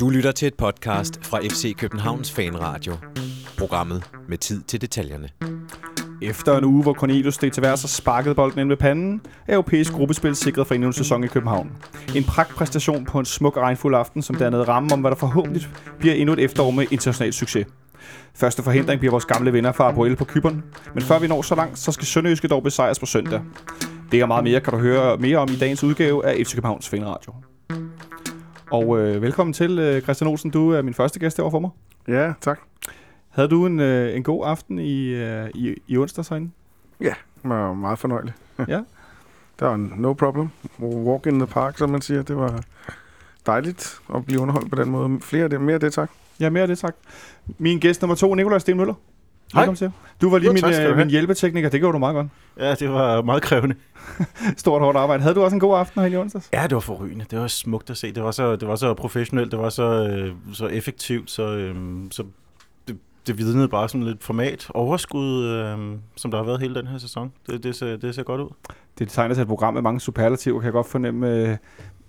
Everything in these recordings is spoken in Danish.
Du lytter til et podcast fra FC Københavns Fanradio. Programmet med tid til detaljerne. Efter en uge, hvor Cornelius steg til værs og sparkede bolden ind med panden, er europæisk gruppespil sikret for endnu en sæson i København. En pragtpræstation på en smuk og regnfuld aften, som dannede ramme om, hvad der forhåbentlig bliver endnu et efterår med international succes. Første forhindring bliver vores gamle venner fra Apoel på Kypern, Men før vi når så langt, så skal Sønderjyske dog besejres på søndag. Det og meget mere kan du høre mere om i dagens udgave af FC Københavns Fanradio. Og øh, velkommen til, øh, Christian Olsen. Du er min første gæst herovre for mig. Ja, tak. Havde du en, øh, en god aften i, øh, i, i onsdags herinde? Ja, det var meget fornøjelig. Ja. Der var no problem. Walk in the park, som man siger. Det var dejligt at blive underholdt på den måde. Flere af det, mere af det, tak. Ja, mere af det, tak. Min gæst nummer to, Nikolaj Sten Møller. Hej. Velkommen til. Du var lige Jo, min, tak øh, min hjælpetekniker. Det gjorde du meget godt. Ja, det var meget krævende. Stort hårdt arbejde. Havde du også en god aften herinde i onsdags? Ja, det var forrygende. Det var smukt at se. Det var så, det var så professionelt, det var så, øh, så effektivt, så, øh, så det, det vidnede bare sådan lidt format overskud, øh, som der har været hele den her sæson. Det, det, ser, det ser godt ud. Det tegner sig et program med mange superlativer, kan jeg godt fornemme. Øh,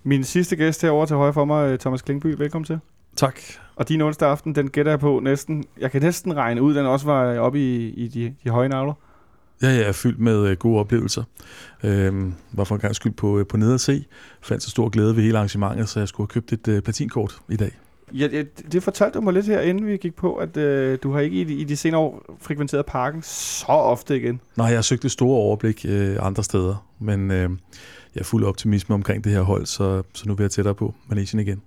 Min sidste gæst herovre til højre for mig, øh, Thomas Klingby. Velkommen til. Tak. Og din onsdag aften, den gætter jeg på næsten. Jeg kan næsten regne ud, den også var oppe i, i de, de høje navler. Ja, jeg er fyldt med øh, gode oplevelser. Øhm, var for en gang skyld på, øh, på nede at se. Fandt så stor glæde ved hele arrangementet, så jeg skulle have købt et øh, platinkort i dag. Ja, det, det fortalte du mig lidt her, inden vi gik på, at øh, du har ikke i de, i de senere år frekventeret parken så ofte igen. Nej, jeg har søgt et store overblik øh, andre steder, men øh, jeg er fuld optimisme omkring det her hold, så, så nu vil jeg tættere på Malaysia igen.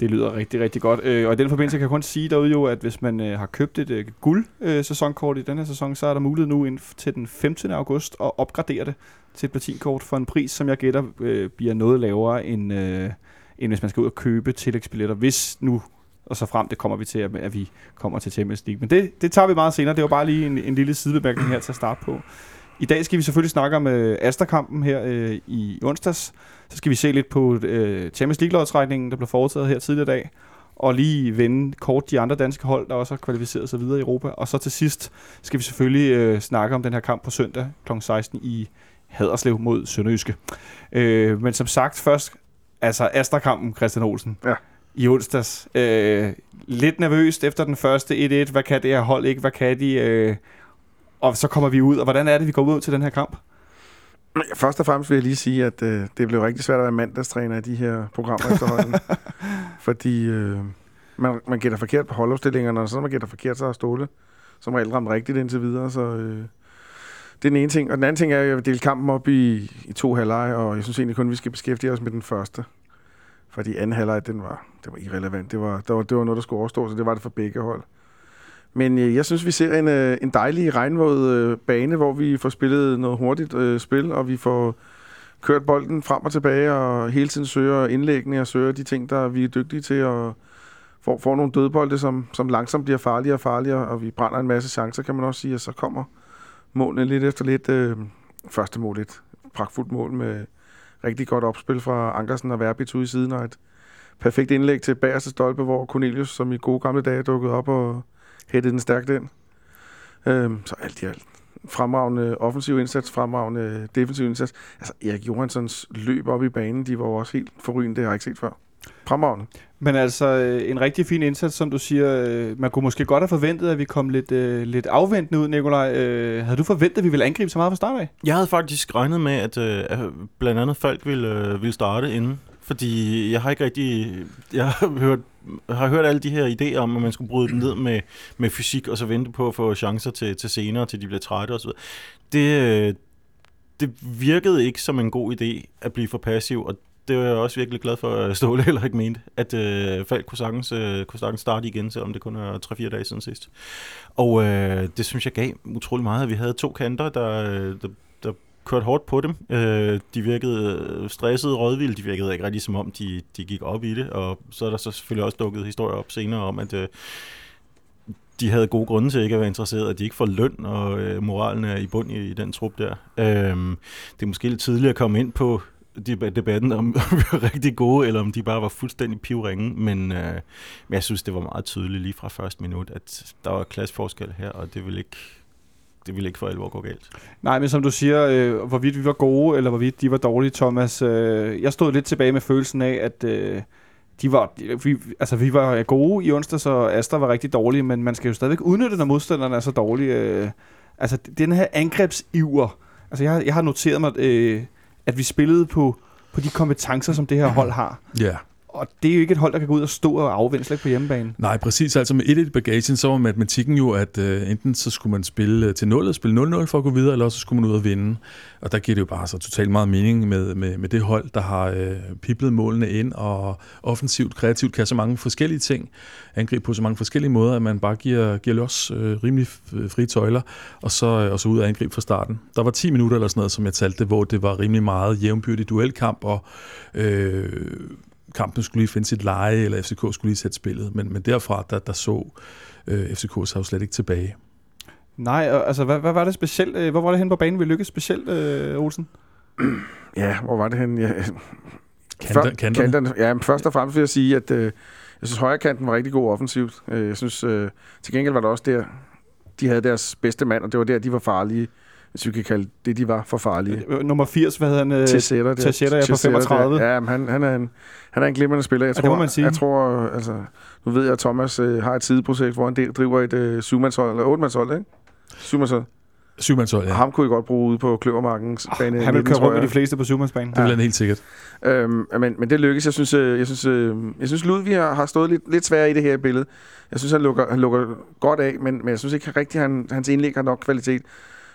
Det lyder rigtig, rigtig godt. Øh, og i den forbindelse kan jeg kun sige derude jo, at hvis man øh, har købt et øh, guld øh, sæsonkort i den her sæson, så er der mulighed nu ind til den 15. august at opgradere det til et platinkort for en pris, som jeg gætter øh, bliver noget lavere, end, øh, end hvis man skal ud og købe tillægsbilletter, hvis nu og så frem det kommer vi til, at, at vi kommer til Champions League. Men det, det tager vi meget senere. Det var bare lige en, en lille sidebemærkning her til at starte på. I dag skal vi selvfølgelig snakke om øh, Asterkampen her øh, i onsdags. Så skal vi se lidt på øh, Champions League-lodtrækningen, der blev foretaget her tidligere i dag. Og lige vende kort de andre danske hold, der også har kvalificeret sig videre i Europa. Og så til sidst skal vi selvfølgelig øh, snakke om den her kamp på søndag kl. 16 i Haderslev mod Sønderjyske. Øh, men som sagt først, altså Asterkampen, Christian Olsen. Ja. I onsdags. Øh, lidt nervøst efter den første 1-1. Hvad kan det her hold ikke? Hvad kan de? Øh, og så kommer vi ud. Og hvordan er det, vi går ud til den her kamp? Først og fremmest vil jeg lige sige, at øh, det blev rigtig svært at være mandagstræner i de her programmer efterhånden. fordi øh, man, man gætter forkert på holdopstillingerne, og så når man gætter forkert, så har Ståle som regel ramt rigtigt indtil videre. Så øh, det er den ene ting. Og den anden ting er, at jeg vil dele kampen op i, i to halvleje, og jeg synes egentlig kun, at vi skal beskæftige os med den første. Fordi anden halvleg, den var, det var irrelevant. Det var, det, var, det var noget, der skulle overstå, så det var det for begge hold. Men øh, jeg synes, vi ser en, øh, en dejlig regnvåd øh, bane, hvor vi får spillet noget hurtigt øh, spil, og vi får kørt bolden frem og tilbage, og hele tiden søger indlæggene og søger de ting, der vi er dygtige til, og får, får nogle dødbolde, som, som langsomt bliver farligere og farligere, og vi brænder en masse chancer, kan man også sige, og så kommer målene lidt efter lidt. Øh, første mål et pragtfuldt mål med rigtig godt opspil fra Ankersen og Verbit ude i siden, og et perfekt indlæg til bagerste stolpe, hvor Cornelius, som i gode gamle dage, dukkede op og hættede den stærkt ind. Øhm, så alt i alt. Fremragende offensiv indsats, fremragende defensiv indsats. Altså, Erik Johanssons løb op i banen, de var jo også helt forrygende, det har jeg ikke set før. Fremragende. Men altså, en rigtig fin indsats, som du siger. Man kunne måske godt have forventet, at vi kom lidt, øh, lidt afventende ud, Nikolaj. Øh, havde du forventet, at vi ville angribe så meget fra start af? Jeg havde faktisk regnet med, at, øh, blandt andet Falk ville, øh, ville starte inden. Fordi jeg har ikke rigtig... Jeg har hørt, har hørt alle de her idéer om, at man skulle bryde dem ned med, med fysik, og så vente på at få chancer til, til senere, til de bliver trætte osv. Det, øh, det virkede ikke som en god idé at blive for passiv, og det var jeg også virkelig glad for, at Ståle heller ikke mente, at øh, Falk kunne sagtens, øh, kunne sagtens starte igen, selvom det kun er 3-4 dage siden sidst. Og øh, det synes jeg gav utrolig meget, at vi havde to kanter, der, øh, der, kørt hårdt på dem. Øh, de virkede øh, stressede, rådvilde, de virkede ikke rigtig som om, de, de gik op i det, og så er der så selvfølgelig også dukket historier op senere om, at øh, de havde gode grunde til ikke at være interesseret, at de ikke får løn, og øh, moralen er i bund i, i den trup der. Øh, det er måske lidt tidligt at komme ind på debatten, om vi var rigtig gode, eller om de bare var fuldstændig pivringe, men, øh, men jeg synes, det var meget tydeligt lige fra første minut, at der var klasseforskel her, og det ville ikke, det ville ikke for alvor gå galt. Nej, men som du siger, øh, hvorvidt vi var gode, eller hvorvidt de var dårlige, Thomas. Øh, jeg stod lidt tilbage med følelsen af, at øh, de var, vi, altså, vi var gode i onsdag, så Astra var rigtig dårlige, men man skal jo stadigvæk udnytte, når modstanderne er så dårlige. Øh, altså, den her angrebsiver, altså, jeg, har- jeg har noteret mig, øh, at vi spillede på, på de kompetencer, som det her hold har. Ja. Og det er jo ikke et hold, der kan gå ud og stå og afvende slet på hjemmebane. Nej, præcis. Altså med 1 i bagagen, så var matematikken jo, at øh, enten så skulle man spille øh, til 0 og spille 0-0 for at gå videre, eller også så skulle man ud og vinde. Og der giver det jo bare så totalt meget mening med, med, med det hold, der har øh, piblet målene ind, og offensivt, kreativt kan så mange forskellige ting, angribe på så mange forskellige måder, at man bare giver, giver los øh, rimelig øh, frie tøjler, og så, øh, og så ud og angribe fra starten. Der var 10 minutter eller sådan noget, som jeg talte, hvor det var rimelig meget jævnbyrdig duelkamp, og øh, kampen skulle lige finde sit leje, eller FCK skulle lige sætte spillet. Men, men derfra, der, der så øh, FCK sig jo slet ikke tilbage. Nej, og, altså, hvad, hvad var det specielt? øh, Hvor var det hen på banen, vi lykkedes specielt, øh, Olsen? Ja, hvor var det henne? Ja, Kanter, Før- kanterne. kanterne. Ja, men først og fremmest vil jeg sige, at øh, jeg synes, højre kanten var rigtig god offensivt. Øh, jeg synes, øh, til gengæld var det også der, de havde deres bedste mand, og det var der, de var farlige. Hvis vi kan kalde det, de var for farlige. Øh, Nummer 80, hvad hedder han? Øh, sætter der. Teixeira er på Til sætter 35. Der. Ja, men han, han, er en, han er en glimrende spiller. Jeg Ja, tror, det må man sige. Jeg tror, altså, nu ved jeg, at Thomas øh, har et sideprojekt, hvor han del- driver et øh, syvmandshold, eller otte-mandshold, ikke? Syvmandshold. Syvmandshold, ja. Ja. Ham kunne I godt bruge ude på Kløvermarkens bane. Ah, han vil 19, køre rundt med de fleste på syvmandsbanen. Det vil han helt sikkert. Øhm, men, men det lykkes. Jeg synes, øh, jeg synes, øh, jeg synes Ludvig har, har stået lidt, lidt sværere i det her billede. Jeg synes, han lukker, han lukker godt af, men, men jeg synes ikke rigtig, han, hans indlæg har nok kvalitet.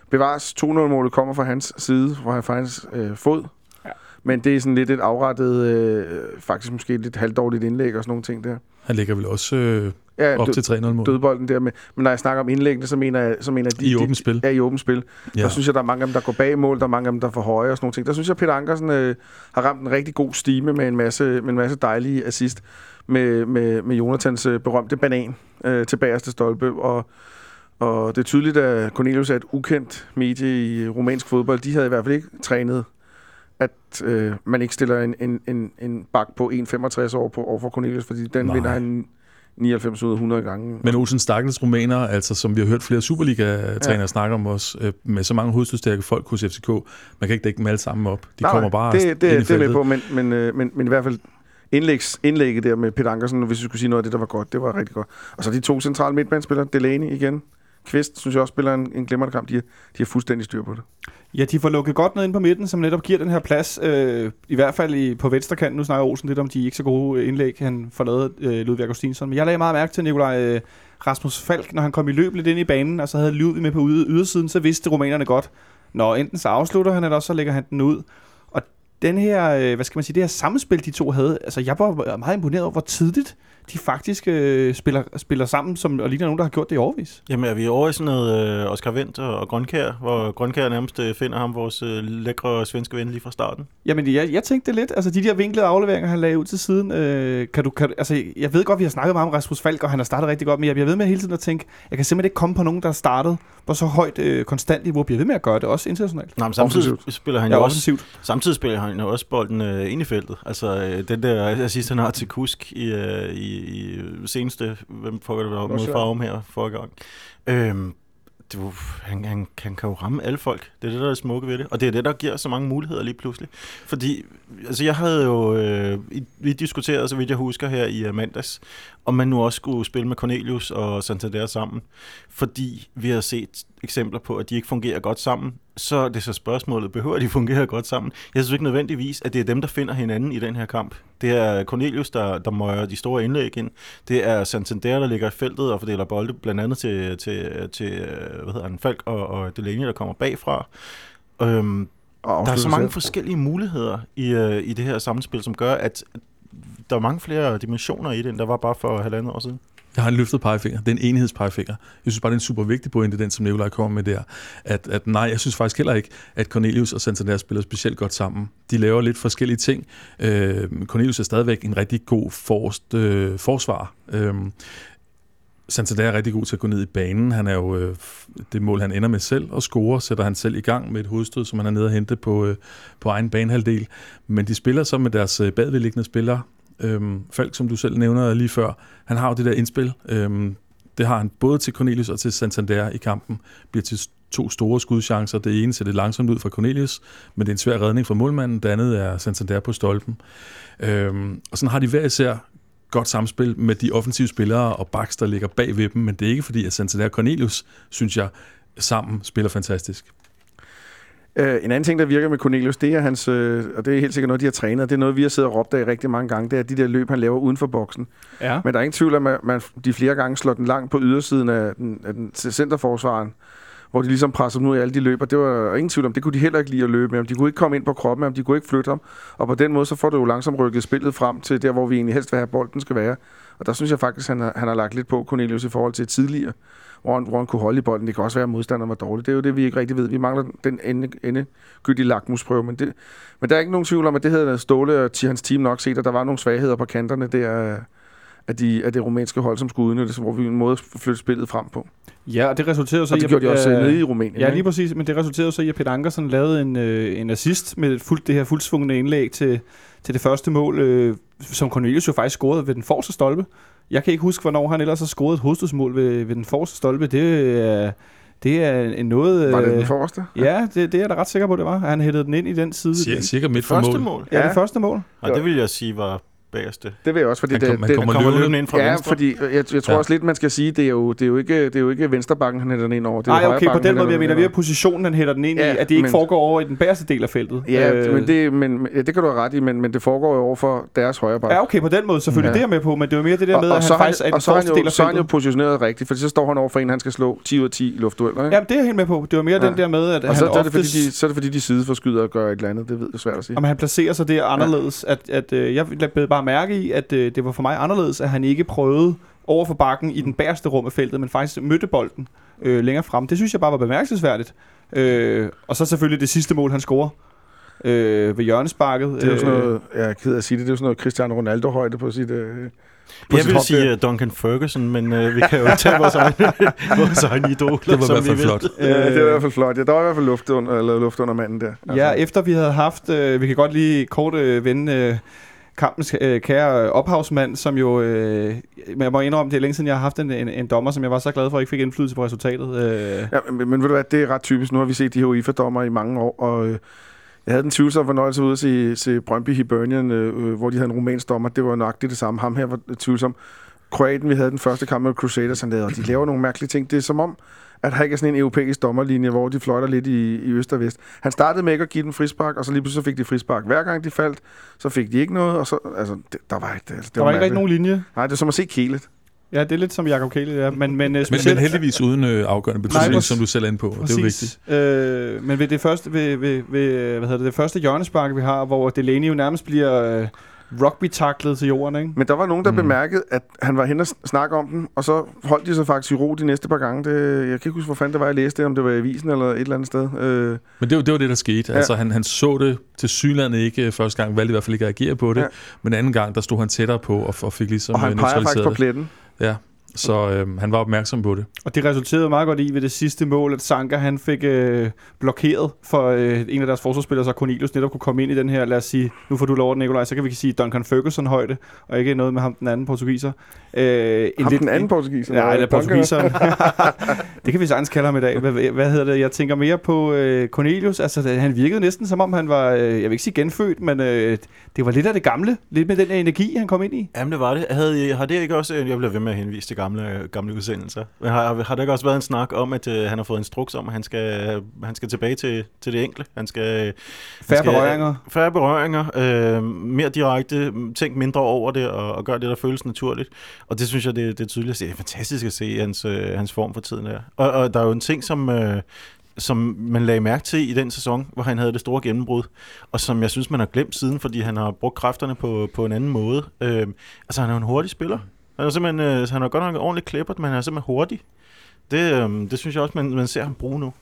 Bevares 2-0-målet kommer fra hans side, fra, hans øh, fod. Ja. Men det er sådan lidt et afrettet, øh, faktisk måske lidt halvdårligt indlæg og sådan nogle ting der. Han ligger vel også øh, Ja, op død, til 3-0-mål dødbolden der. Med, men når jeg snakker om indlæggene, så mener jeg, så mener jeg de, i åbent spil. Ja, i åbent spil. Ja. Der synes jeg, der er mange af dem, der går bag mål, der er mange af dem, der er for høje og sådan nogle ting. Der synes jeg, Peter Ankersen øh, har ramt en rigtig god stime med en masse, med en masse dejlige assist med, med, med Jonathans øh, berømte banan øh, til bagerste stolpe. Og, og det er tydeligt, at Cornelius er et ukendt medie i rumænsk fodbold. De havde i hvert fald ikke trænet at øh, man ikke stiller en, en, en, en bak på 1,65 år på over for Cornelius, fordi den Nej. vinder han 99 ud af 100 gange. Men Olsen Stakkels rumæner, altså som vi har hørt flere Superliga-trænere ja. snakke om os, øh, med så mange hovedstødstærke folk hos FCK, man kan ikke dække dem alle sammen op. De Nej, kommer bare det, det, det er med på, men, men, øh, men, men i hvert fald indlægs, indlægget der med Peter Ankersen, hvis vi skulle sige noget af det, der var godt, det var rigtig godt. Og så de to centrale midtbanespillere, Delaney igen, Kvist, synes jeg også spiller en, en glimrende kamp. De de har fuldstændig styr på det. Ja, de får lukket godt ned ind på midten, som netop giver den her plads. Øh, I hvert fald i, på venstre kant. Nu snakker Olsen lidt om de ikke så gode indlæg, han får lavet øh, Ludvig Augustinsson. Men jeg lagde meget mærke til Nikolaj øh, Rasmus Falk, når han kom i løb lidt ind i banen, og så havde Ludvig med på ydersiden, så vidste rumænerne godt, når enten så afslutter han, eller også så lægger han den ud. Den her, øh, hvad skal man sige, det her samspil, de to havde, altså jeg var meget imponeret over, hvor tidligt de faktisk øh, spiller, spiller sammen, som, og ligner nogen, der har gjort det i årvis. Jamen er vi over i sådan noget øh, Oscar Vendt og, og Grønkær, hvor Grønkær nærmest øh, finder ham vores øh, lækre svenske ven lige fra starten? Jamen, jeg, jeg tænkte det lidt. Altså, de der vinklede afleveringer, han lagde ud til siden. Øh, kan du, kan, altså, jeg ved godt, vi har snakket meget om Rasmus Falk, og han har startet rigtig godt, men jeg bliver ved med hele tiden at tænke, jeg kan simpelthen ikke komme på nogen, der har startet på så højt øh, konstant niveau, bliver ved med at gøre det, også internationalt. Nej, men samtidig spiller han Ja, jo også offensivt. Samtidig spiller han jo også bolden øh, ind i feltet. Altså øh, den der assist, han har til Kusk i, øh, i, i seneste, hvem får det var mod. Farum her forrige gang. Det, var- han, han, han kan jo ramme alle folk. Det er det, der er smukke ved det. Og det er det, der giver så mange muligheder lige pludselig. Fordi, altså jeg havde jo, øh, vi diskuterede, så vidt jeg husker her i uh, mandags, om man nu også skulle spille med Cornelius og Santander sammen. Fordi vi har set eksempler på, at de ikke fungerer godt sammen. Så er det så spørgsmålet, behøver de fungere godt sammen? Jeg synes ikke nødvendigvis, at det er dem, der finder hinanden i den her kamp. Det er Cornelius, der, der møjer de store indlæg ind. Det er Santander, der ligger i feltet og fordeler bolde, blandt andet til, til, til hvad hedder han, Falk og, og Delaney, der kommer bagfra. Øhm, Og der er så mange selv. forskellige muligheder i, øh, i det her samspil, som gør, at der er mange flere dimensioner i det, end der var bare for halvandet år siden. Jeg har en løftet pegefinger. Det er en enhedspegefinger. Jeg synes bare, det er en super vigtig pointe, den som Nikolaj kommer med der. At, at nej, jeg synes faktisk heller ikke, at Cornelius og Santander spiller specielt godt sammen. De laver lidt forskellige ting. Øh, Cornelius er stadigvæk en rigtig god forst, øh, forsvar. Øh, Santander er rigtig god til at gå ned i banen. Han er jo øh, det mål, han ender med selv og score, sætter han selv i gang med et hovedstød, som han er nede og hente på, øh, på egen banehalvdel. Men de spiller så med deres øh, bagvedliggende spillere. Øhm, Falk, som du selv nævner lige før, han har jo det der indspil. Øhm, det har han både til Cornelius og til Santander i kampen. Bliver til to store skudchancer. Det ene ser det langsomt ud fra Cornelius, men det er en svær redning fra målmanden. Det andet er Santander på stolpen. Øhm, og sådan har de hver især godt samspil med de offensive spillere og backs, der ligger bag ved dem, men det er ikke fordi, at Santander Cornelius, synes jeg, sammen spiller fantastisk. Uh, en anden ting, der virker med Cornelius, det er hans, uh, og det er helt sikkert noget, de har trænet, det er noget, vi har siddet og råbt af rigtig mange gange, det er de der løb, han laver uden for boksen. Ja. Men der er ingen tvivl om, at man de flere gange slår den langt på ydersiden af den, af den centerforsvaren, hvor de ligesom presser dem ud i alle de løber. Det var ingen tvivl om, det kunne de heller ikke lide at løbe med ham. De kunne ikke komme ind på kroppen med ham, de kunne ikke flytte ham. Og på den måde, så får du jo langsomt rykket spillet frem til der, hvor vi egentlig helst vil have, at bolden skal være. Og der synes jeg faktisk, han har, han har lagt lidt på Cornelius i forhold til tidligere, hvor han, hvor han kunne holde i bolden. Det kan også være, at modstanderen var dårlig. Det er jo det, vi ikke rigtig ved. Vi mangler den ende, endegyldige lakmusprøve. Men, det, men der er ikke nogen tvivl om, at det havde Ståle og hans team nok set, at der var nogle svagheder på kanterne der af, de, af det rumænske hold, som skulle udnyttes, hvor vi en måde flytte spillet frem på. Ja, og det resulterede så og det i... gjorde de også øh, nede i Rumænien. Ja, lige præcis. Men det resulterede så i, at Peter Ankersen lavede en, øh, en assist med fuld, det her fuldsvungne indlæg til, til det første mål, øh, som Cornelius jo faktisk scorede ved den forreste stolpe. Jeg kan ikke huske, hvornår han ellers har scoret et hovedstødsmål ved, ved den forreste stolpe. Det er... Det er en noget... Var det øh, den forreste? Ja, det, det er jeg da ret sikker på, det var. Han hættede den ind i den side. Cirka, cirka midt for Første mål. mål. Ja, det første mål. Og det vil jeg sige var bagerste. Det vil jeg også, fordi Han det, kom- han det, kommer kommer løbende. løbende ind fra ja, venstre. fordi jeg, jeg tror Ja. også lidt, man skal sige, det er jo, det er jo, ikke, det er jo ikke venstrebakken, han hætter den ind over. Det er jo okay, på den måde, jeg mener, vi har positionen, han hætter den ind Ja, i, at det ikke men- foregår over i den bagerste del af feltet. Ja, Øh, men, det, men ja, det kan du have ret i, men, men det foregår jo over for deres højre bak. Ja, okay, på den måde selvfølgelig, Ja. det er med på, men det var mere det der med, og, at han er faktisk er i den er forreste del jo, af så er han jo feltet. positioneret rigtigt, for så står han over for en, han skal slå 10 ud af 10 i luftdueller. Ikke? Ja, det er helt med på. Det var mere den der med, at han så, er det, fordi oftest, de, så er det fordi, de sideforskyder og gør et eller andet. Det ved jeg svært at sige. om han placerer sig der anderledes, at, at øh, jeg blev bare mærke i, at øh, det var for mig anderledes, at han ikke prøvede over for bakken i den bagerste rum af feltet, men faktisk mødte bolden øh, længere frem. Det synes jeg bare var bemærkelsesværdigt. Øh, og så selvfølgelig det sidste mål, han scorer øh, ved hjørnesparket. Det er jo sådan Øh, noget, jeg er ked af at sige det, det er jo sådan noget Cristiano Ronaldo-højde på sit... Øh, på Jeg vil sige uh, Duncan Ferguson, men uh, vi kan jo tage vores egen, vores egen idol. Det var i som hvert fald flot. Ja, det var i hvert fald flot. Ja, der var i hvert fald luft under, eller luft under manden der. Altså. Ja, efter vi havde haft, øh, vi kan godt lige kort øh, vende øh, kampens øh, kære øh, ophavsmand, som jo, øh, men jeg må indrømme, det er længe siden, jeg har haft en, en, en dommer, som jeg var så glad for, ikke fik indflydelse på resultatet. Øh, Ja, men, men ved du hvad, det er ret typisk. Nu har vi set de her UEFA-dommer i mange år, og øh, jeg havde den tvivlsomme fornøjelse ude at se, se Brøndby Hibernian, øh, øh, hvor de havde en rumænsk dommer. Det var nøjagtigt det samme. Ham her var tvivlsom. Kroaten, vi havde den første kamp med Crusaders, han lavede, og de laver nogle mærkelige ting. Det er som om, at der ikke er sådan en europæisk dommerlinje, hvor de fløjter lidt i, i øst og vest. Han startede med ikke at give den frispark, og så lige pludselig så fik de frispark. Hver gang de faldt, så fik de ikke noget, og så, altså, det, der var ikke, altså, det der var ikke rigtig mærkeligt. nogen linje. Nej, det er som at se Kælet. Ja, det er lidt som Jakob Kæle, ja. Men, men, øh, Men, specielt, men heldigvis uden øh, afgørende betydning, præcis. som du selv er inde på. Det er vigtigt. Øh, men ved det første, ved, ved, ved, hvad hedder det, det første hjørnespark, vi har, hvor Delaney jo nærmest bliver øh, rugby-taklet til jorden, ikke? Men der var nogen, der Mm. bemærkede, at han var hen og snakke om den, og så holdt de sig faktisk i ro de næste par gange. Det, jeg kan ikke huske, hvor fanden det var, jeg læste det, om det var i avisen eller et eller andet sted. Øh, Men det var, det var det, der skete. Ja. Altså, han, han så det til synlandet ikke første gang, valgte i hvert fald ikke at agere på det. Ja. Men anden gang, der stod han tættere på og, og fik ligesom og han øh, peger faktisk på neutraliseret det. Så øh, han var opmærksom på det. Og det resulterede meget godt i ved det sidste mål, at Sanka han fik øh, blokeret for øh, en af deres forsvarsspillere, så Cornelius netop kunne komme ind i den her, lad os sige, nu får du lov, Nikolaj, så kan vi sige Duncan Ferguson højde, og ikke noget med ham den anden portugiser. Øh, Ham den anden portugiser. Ja, eller portugiseren. det kan vi sagtens kalde ham i dag. Hvad, hvad hedder det? Jeg tænker mere på øh, Cornelius. Altså, han virkede næsten som om, han var, øh, jeg vil ikke sige genfødt, men øh, det var lidt af det gamle. Lidt med den energi, han kom ind i. Jamen, det var det. Havde, har det ikke også... Jeg bliver ved med at henvise til gamle, gamle udsendelser. Men har, har der ikke også været en snak om, at øh, han har fået instruks om, at han skal, han skal tilbage til, til det enkle? Han skal... Færre skal- berøringer. Færre berøringer, øh, mere direkte, tænk mindre over det, og, og gør det, der føles naturligt. Og det synes jeg, det, det er tydeligt at se. Det er fantastisk at se hans, øh, hans form for tiden der. Og, og der er jo en ting, som... Øh, som man lagde mærke til i den sæson, hvor han havde det store gennembrud, og som jeg synes, man har glemt siden, fordi han har brugt kræfterne på, på en anden måde. Øh, altså, han er jo en hurtig spiller. Han er simpelthen, øh, han er godt nok ordentligt klippet, men han er simpelthen hurtig. Det, øh, det synes jeg også, man, man ser ham bruge nu.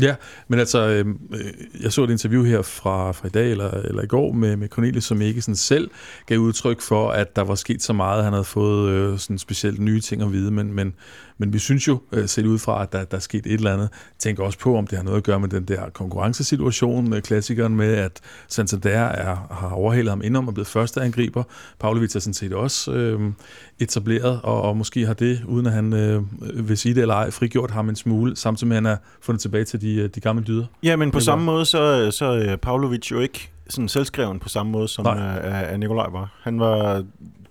Ja, men altså, øhm, øh, jeg så et interview her fra, fra i dag eller, eller i går med, med Cornelius, som ikke sådan selv gav udtryk for, at der var sket så meget, han havde fået øh, sådan specielt nye ting at vide, men, men, men vi synes jo, øh, set ud fra, at der, der er sket et eller andet, tænker også på, om det har noget at gøre med den der konkurrencesituation, med klassikeren med, at Santander er, har overhalet ham indom og blevet første angriber. Pavlovic er sådan set også øh, etableret, og, og måske har det, uden at han øh, øh, vil sige det eller ej, frigjort ham en smule, samtidig med at han er fundet tilbage til de, øh, de gamle dyder. Ja, men på samme måde, så, så er Pavlovic jo ikke sådan selvskreven på samme måde, som Nej. uh, uh, Nikolaj var. Han var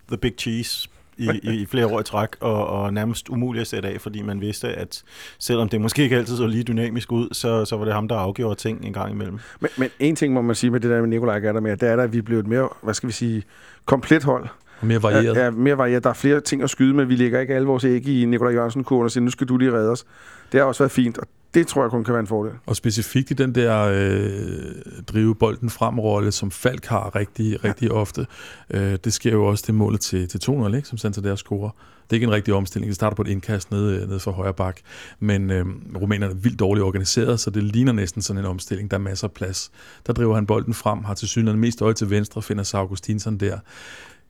the big cheese i, i, i flere år i træk, og, og nærmest umulig at sætte af, fordi man vidste, at selvom det måske ikke altid så lige dynamisk ud, så, så var det ham, der afgjorde ting en gang imellem. Men, men en ting må man sige med det der med Nikolaj Gatter med, det er, at vi er blevet et mere, hvad skal vi sige, komplet hold. Og mere varieret. Ja, ja, mere varieret. Der er flere ting at skyde med. Vi lægger ikke alle vores æg i Nikolaj Jørgensen-kurven og siger, nu skal du lige redde os. Det har også været fint, og det tror jeg kun kan være en fordel. Og specifikt i den der øh, drive bolden frem-rolle, som Falk har rigtig, rigtig ofte. Øh, det sker jo også det målet til, til 2-0, ikke, som Santander scorer. Det er ikke en rigtig omstilling. Det starter på et indkast nede, nede for højre bak. Men øh, rumænerne er vildt dårligt organiseret, så det ligner næsten sådan en omstilling. Der er masser af plads. Der driver han bolden frem, har til synligheden mest øje til venstre, finder sig Augustinsson der.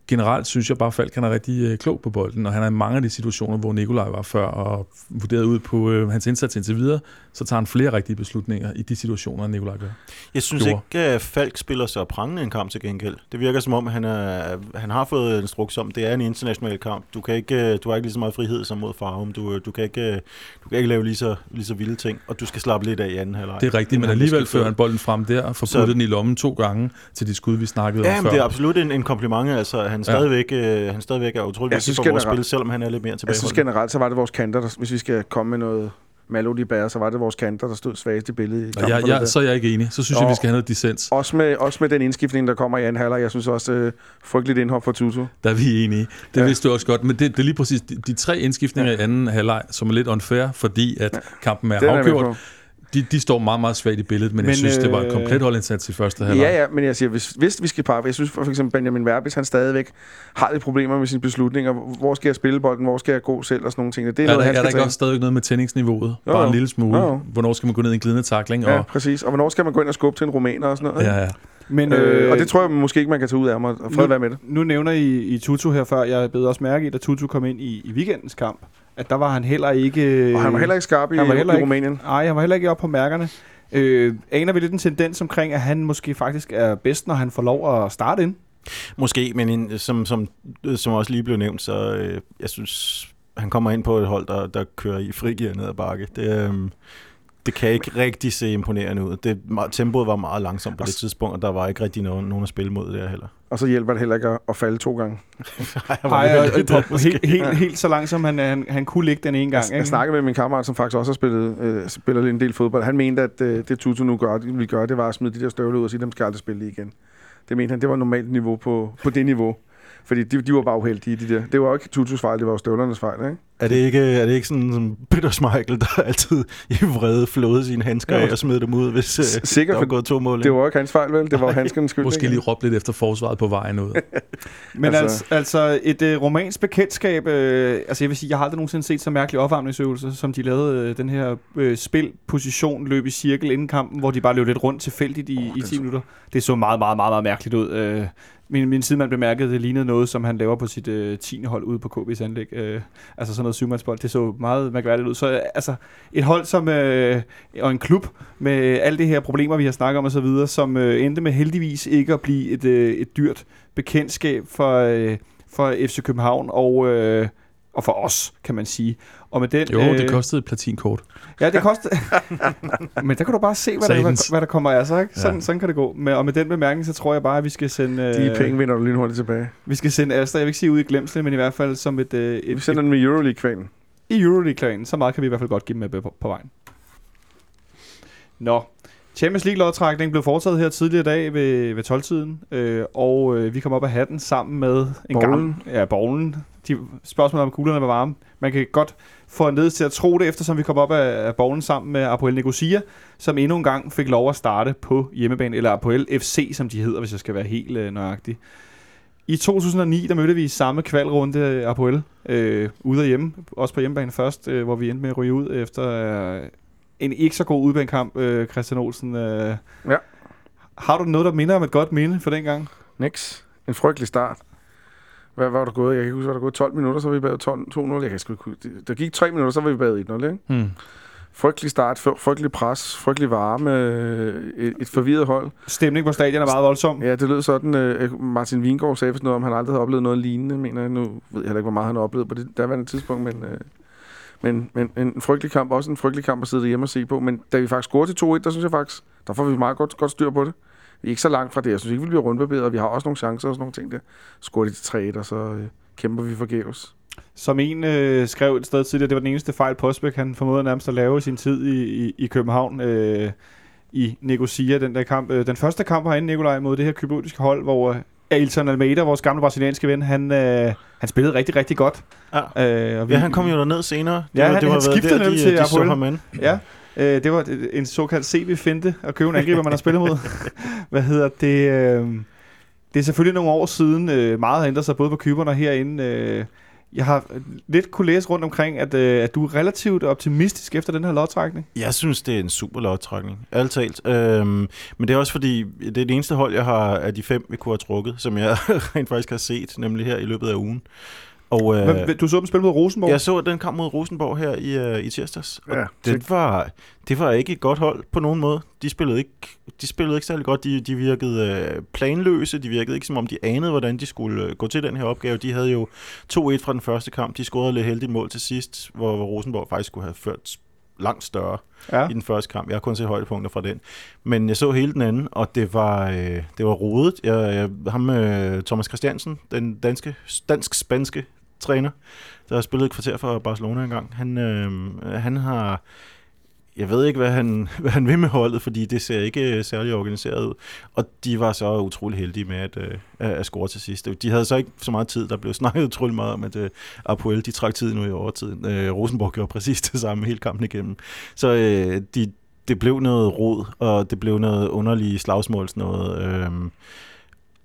Generelt synes jeg bare, at Falk han er rigtig øh, klog på bolden, og han er i mange af de situationer, hvor Nikolaj var før, og vurderet ud på øh, hans indsats indtil videre, så tager han flere rigtige beslutninger i de situationer, Nikolaj gør. Jeg synes Gjorde. ikke, at Falk spiller så prangende en kamp til gengæld. Det virker som om, han, er, han har fået instruks om, det er en international kamp. Du, kan ikke, du har ikke lige så meget frihed som mod Farum. Du, du, kan ikke, du kan ikke lave lige så, lige så vilde ting, og du skal slappe lidt af i anden halvleg. Det er rigtigt, men alligevel fører han bolden frem der og får Så- den i lommen to gange til de skud, vi snakkede Ja, om før. det er absolut en, en kompliment. Altså, han, Ja. stadigvæk, øh, han stadigvæk er utrolig Jeg vigtig synes for vores generelt- spil, selvom han er lidt mere Jeg tilbage. synes generelt, så var det vores kanter, der, hvis vi skal komme med noget Malodi bære, så var det vores kanter, der stod svagest i billedet i Og kampen. jeg, det jeg, der. så er jeg ikke enig. Så synes jeg, Nå. vi skal have noget dissens. Også med, også med den indskiftning, der kommer i anden halvleg. Jeg synes også, øh, frygteligt indhop for Tutu. Der er vi enige. Det Ja. ja. vidste du også godt. Men det, det er lige præcis de, de tre indskiftninger ja. i anden halvleg, som er lidt unfair, fordi at kampen er Den er jeg afgjort. på. De, de står meget, meget svagt i billedet, men, men jeg synes, det var øh, en komplet holdindsats i første halvleg. Ja, ja, men jeg siger, hvis, hvis vi skal pege, jeg synes for eksempel Benjamin Verbis, han stadigvæk har lidt problemer med sine beslutninger. Hvor skal jeg spille bolden? Hvor skal jeg gå selv? Og sådan nogle ting. Det er, Er, noget, der, han er der ikke også stadig noget med tændingsniveauet? Jo, Bare jo. en lille smule. Jo. Hvornår skal man gå ned i en glidende takling? Ja, Og, præcis. Og hvornår skal man gå ind og skubbe til en rumæner og sådan noget? ja, ja. Men, Øh, og det tror jeg måske ikke, man kan tage ud af mig. Og fred Nu- være med det. Nu nævner I, I Tutu her før. Jeg blev også mærke i, da Tutu kom ind i, i weekendens kamp, at der var han heller ikke... Og han var heller ikke skarp i, han var heller i ikke- Rumænien. Nej, han var heller ikke oppe på mærkerne. Øh, aner vi lidt en tendens omkring, at han måske faktisk er bedst, når han får lov at starte ind? Måske, men en, som, som, som også lige blev nævnt, så øh, jeg synes, han kommer ind på et hold, der, der kører i frigear ned ad bakke. Det, øh, det kan ikke rigtig se imponerende ud. Det, tempoet var meget langsomt på det tidspunkt, og der var ikke rigtig nogen, nogen at spille mod der heller. Og så hjælper det heller ikke at, at falde to gange. Nej, og, og, helt, helt, helt så langt, som han, han, han kunne ligge den ene gang. Jeg, jeg snakkede med min kammerat, som faktisk også har spillet, øh, spiller lidt en del fodbold. Han mente, at øh, det Tutu nu gør, det, vi gør, det var at smide de der støvler ud og sige, dem skal aldrig spille igen. Det mente han, det var normalt niveau på, på det niveau. Fordi de, de var bare uheldige, de der. Det var jo ikke Tutus fejl, det var jo støvlernes fejl, ikke? Er det ikke, er det ikke sådan som Peter Schmeichel, der altid i vrede flåede sine handsker af og smed dem ud, hvis øh, Sikkert, der var gået to mål? det var jo ikke hans fejl, vel? Det var handskernes skyld. Måske ikke? lige råbe lidt efter forsvaret på vejen ud. Men Altså- altså, altså et øh, romansk bekendtskab, øh, altså jeg vil sige, jeg har aldrig nogensinde set så mærkelig opvarmningsøvelse, som de lavede øh, den her øh, spil, position, løb i cirkel inden kampen, hvor de bare løb lidt rundt tilfældigt i, Åh, i det 10 så- minutter. Det så meget, meget, meget, meget mærkeligt ud. Øh, min, min sidemand bemærkede, at det lignede noget, som han laver på sit øh, 10. hold ude på KB's anlæg. Øh, altså sådan noget syvmandsbold. Det så meget mærkværdigt ud. Så øh, altså et hold som, øh, og en klub med alle de her problemer, vi har snakket om osv., som øh, endte med heldigvis ikke at blive et, øh, et dyrt bekendtskab for, øh, for FC København og, øh, og for os, kan man sige. Og med den, Jo, øh, det kostede et platinkort. Ja, det koster... Men der kan du bare se, hvad, der, hvad, der kommer af sig. Ikke? Sådan, Ja. sådan kan det gå. Med, og med den bemærkning, så tror jeg bare, at vi skal sende, øh, De penge vinder du lige hurtigt tilbage. vi skal sende Asta, jeg vil ikke sige ud i glemsel, men i hvert fald som et, øh, Vi et, sender den med Euroleague-kvanen. i Euroleague-klanen. Så meget kan vi i hvert fald godt give dem med på, på vejen. Nå, Champions League-lodtrækning blev foretaget her tidligere i dag ved, ved 12-tiden, øh, og øh, vi kom op af hatten sammen med en Bowlen. gammel... Ja, bowlen. De spørgsmål om kuglerne var varme. Man kan godt få ned til at tro det, eftersom vi kom op af, af bowlen sammen med Apoel Nicosia, som endnu en gang fik lov at starte på hjemmebane, eller Apoel FC, som de hedder, hvis jeg skal være helt øh, nøjagtig. I 2009, der mødte vi samme kvalrunde øh, Apoel, øh, ude og hjemme, også på hjemmebane først, øh, hvor vi endte med at ryge ud efter øh, en ikke så god udbanekamp, øh, Christian Olsen. Øh. Ja. Har du noget, der minder om et godt minde for den gang? Nix. En frygtelig start. Hvad var der gået? Jeg kan ikke huske, hvad der gået 12 minutter, så var vi bagud 12 2-0. Jeg kan sgu ikke huske. Der gik 3 minutter, så var vi bagud 1-0, ikke? Hmm. Frygtelig start, fry- frygtelig pres, frygtelig varme, øh, et, et forvirret hold. Stemning på stadion er meget voldsom. Ja, det lød sådan, øh, Martin Vingård sagde noget om, han aldrig havde oplevet noget lignende, mener jeg. Nu ved jeg heller ikke, hvor meget han har oplevet på det daværende tidspunkt, men, øh, Men, men en frygtelig kamp, også en frygtelig kamp at sidde hjemme og se på. Men da vi faktisk scorede til 2-1, der synes jeg faktisk, der får vi meget godt, godt styr på det. Vi er ikke så langt fra det. Jeg synes ikke, vi bliver rundbarberet, og vi har også nogle chancer og sådan nogle ting der. De til 3-1, og så øh, kæmper vi forgæves. Som en øh, skrev et sted tidligere, det var den eneste fejl Postbæk, han formåede nærmest at lave i sin tid i, i, i København øh, i Negocia, den der kamp. Øh, den første kamp herinde, Nikolaj, mod det her kybernetisk hold, hvor øh, Ailton Almeida, vores gamle brasilianske ven, han, øh, han spillede rigtig, rigtig godt. Ja. Øh, og Ja, han kom jo derned senere. Det Ja, var, han- det var han skiftede der, nemlig de, til de så Apoel. ham an. Ja, øh, det var en såkaldt CB-finte at købe en angriber, man har spillet mod. Hvad hedder det? Øh, det er selvfølgelig nogle år siden. Øh, meget har ændret sig både på kyberne og herinde. Øh, jeg har lidt kunne læse rundt omkring, at, øh, at du er relativt optimistisk efter den her lodtrækning. Jeg synes, det er en super lodtrækning. Ærligt talt. Øhm, men det er også fordi, det er det eneste hold, jeg har af de fem, vi kunne have trukket, som jeg rent faktisk har set, nemlig her i løbet af ugen. Og, øh, Øh, du så dem spille mod Rosenborg? jeg så den kamp mod Rosenborg her i, øh, i tirsdags. Og Ja, det, var, det var ikke et godt hold på nogen måde. De spillede ikke, de spillede ikke særlig godt. De, de virkede øh, planløse. De virkede ikke, som om de anede, hvordan de skulle øh, gå til den her opgave. De havde jo 2-1 fra den første kamp. De scorede lidt heldigt mål til sidst, hvor, hvor Rosenborg faktisk skulle have ført langt større ja. i den første kamp. Jeg har kun set højdepunkter fra den. Men jeg så hele den anden, og det var, øh, det var rodet. Jeg, jeg, ham øh, Thomas Christiansen, den danske, dansk-spanske træner, der har spillet et kvarter for Barcelona engang, han, øh, han har... Jeg ved ikke, hvad han, hvad han vil med holdet, fordi det ser ikke øh, særlig organiseret ud. Og de var så utrolig heldige med at, øh, at score til sidst. De havde så ikke så meget tid. Der blev snakket utrolig meget om, at øh, Apoel de trak tid nu i overtiden. Øh, Rosenborg gjorde præcis det samme hele kampen igennem. Så øh, de, det blev noget rod, og det blev noget underlige Sådan noget. Øh,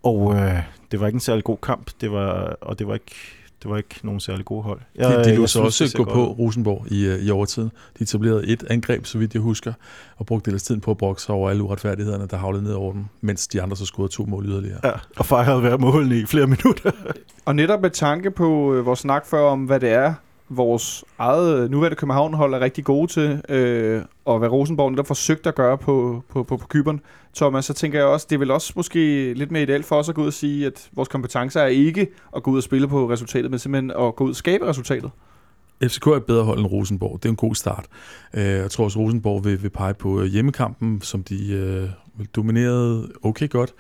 og øh, det var ikke en særlig god kamp, det var, og det var ikke, det var ikke nogen særlig gode hold. De, de lå jeg så også gå godt på. Rosenborg i, øh, i overtid. De etablerede et angreb, så vidt jeg husker, og brugte ellers tiden på at brokse over alle uretfærdighederne, der havlede ned over dem, mens de andre så scorede to mål yderligere. Ja, og fejrede hver mål i flere minutter. Og netop med tanke på øh, vores snak før om, hvad det er, vores eget øh, nuværende København-hold er rigtig gode til, øh, og hvad Rosenborg der forsøgte at gøre på, på, på, på Kyberen, Thomas, så tænker jeg også, det er vel også måske lidt mere ideelt for os at gå ud og sige, at vores kompetencer er ikke at gå ud og spille på resultatet, men simpelthen at gå ud og skabe resultatet. FCK er et bedre hold end Rosenborg. Det er en god start. Øh, jeg tror også, Rosenborg vil, vil pege på øh, hjemmekampen, som de øh, dominerede okay godt.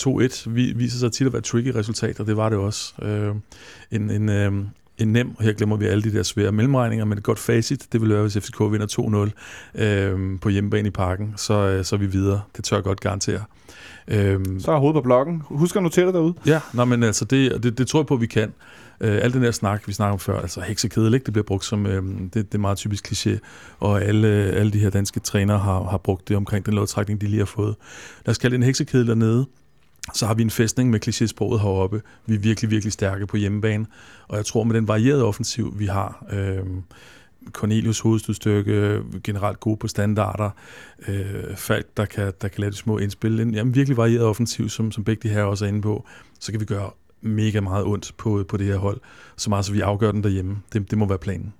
2-1 vi- viser sig tit at være tricky resultater, det var det også. Øh, en, en, øh, en nem, og her glemmer vi alle de der svære mellemregninger, men et godt facit, det vil være, hvis FCK vinder 2-0 øh, på hjemmebane i parken, så, øh, så er vi videre. Det tør jeg godt garantere. Øh, Så er hovedet på blokken. Husk at notere dig derude. Ja, nej, men altså, det, det, det tror jeg på, vi kan. Øh, al den der snak, vi snakker om før, altså heksekedel, ikke? det bliver brugt som, øh, det, det er meget typisk kliché, og alle, alle de her danske trænere har, har brugt det omkring den lodtrækning, de lige har fået. Lad os kalde det en heksekedel dernede, så har vi en fæstning med klichésproget heroppe. Vi er virkelig, virkelig stærke på hjemmebane, og jeg tror med den varierede offensiv, vi har, øh, Cornelius hovedstødstyrke, generelt gode på standarder, øh, Falk, der kan, der kan lave de små indspil, en jamen, virkelig varieret offensiv, som, som begge de her også er inde på, så kan vi gøre mega meget ondt på, på det her hold, så meget så vi afgør den derhjemme. Det, det må være planen.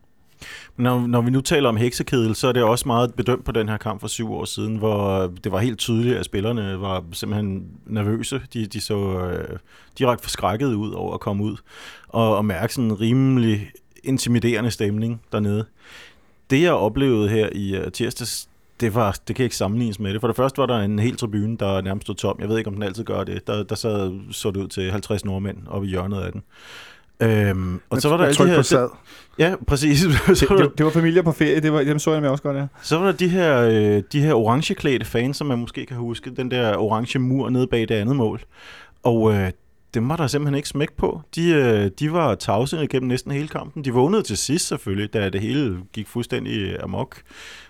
Når, når vi nu taler om heksekedel, så er det også meget bedømt på den her kamp for syv år siden, hvor øh, det var helt tydeligt, at spillerne var simpelthen nervøse. De, de så øh, direkte forskrækket ud over at komme ud og, og mærke sådan en rimelig intimiderende stemning dernede. Det jeg oplevede her i uh, tirsdags, det, var, det kan ikke sammenlignes med det. For det første var der en hel tribune, der nærmest stod tom. Jeg ved ikke, om den altid gør det. Der, der sad, så det ud til 50 nordmænd oppe i hjørnet af den. Øhm, og så var der alle de her... sad. Ja, præcis. så, Det, var det, det var familier på ferie, det var, dem så jeg med også godt, ja. så var der de her, øh, de her orangeklædte fans, som man måske kan huske. Den der orange mur nede bag det andet mål. Og øh, dem var der simpelthen ikke smæk på. De, øh, de var tavse gennem næsten hele kampen. De vågnede til sidst selvfølgelig, da det hele gik fuldstændig amok.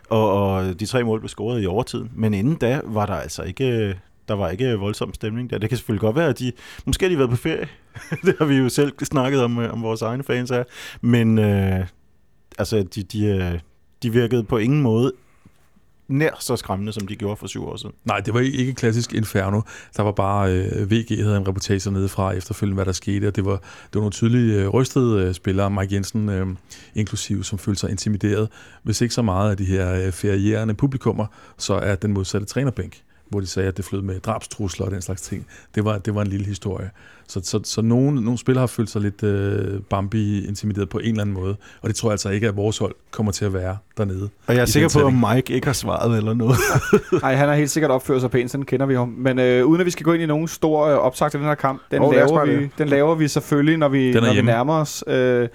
Og, og de tre mål blev scoret i overtiden. Men inden da var der altså ikke... Der var ikke øh, voldsom stemning der. Det kan selvfølgelig godt være, at de... Måske har de været på ferie. det har vi jo selv snakket om, øh, om vores egne fans er. Men øh, altså, de, de, øh, de virkede på ingen måde nær så skræmmende, som de gjorde for syv år siden. Nej, det var ikke ikke klassisk Inferno. Der var bare øh, VG havde en reportage nede fra efterfølgende, hvad der skete, og det var, det var nogle tydelige øh, rystede øh, spillere, Mike Jensen øh, inklusiv, som følte sig intimideret. Hvis ikke så meget af de her øh, ferierende publikummer, så er den modsatte trænerbænk hvor de sagde, at det flød med drabstrusler og den slags ting. Det var, det var en lille historie. Så, så, så nogle, nogle spillere har følt sig lidt øh, Bambi-intimideret på en eller anden måde, og det tror jeg altså ikke, at vores hold kommer til at være dernede. Og jeg er sikker på, at setting. Mike ikke har svaret eller noget. Nej, han har helt sikkert opført sig pænt, sådan kender vi ham. Men øh, uden at vi skal gå ind i nogen stor øh, optag til den her kamp, den, os laver vi, det. den laver vi selvfølgelig, når vi, når vi nærmer os. Øh,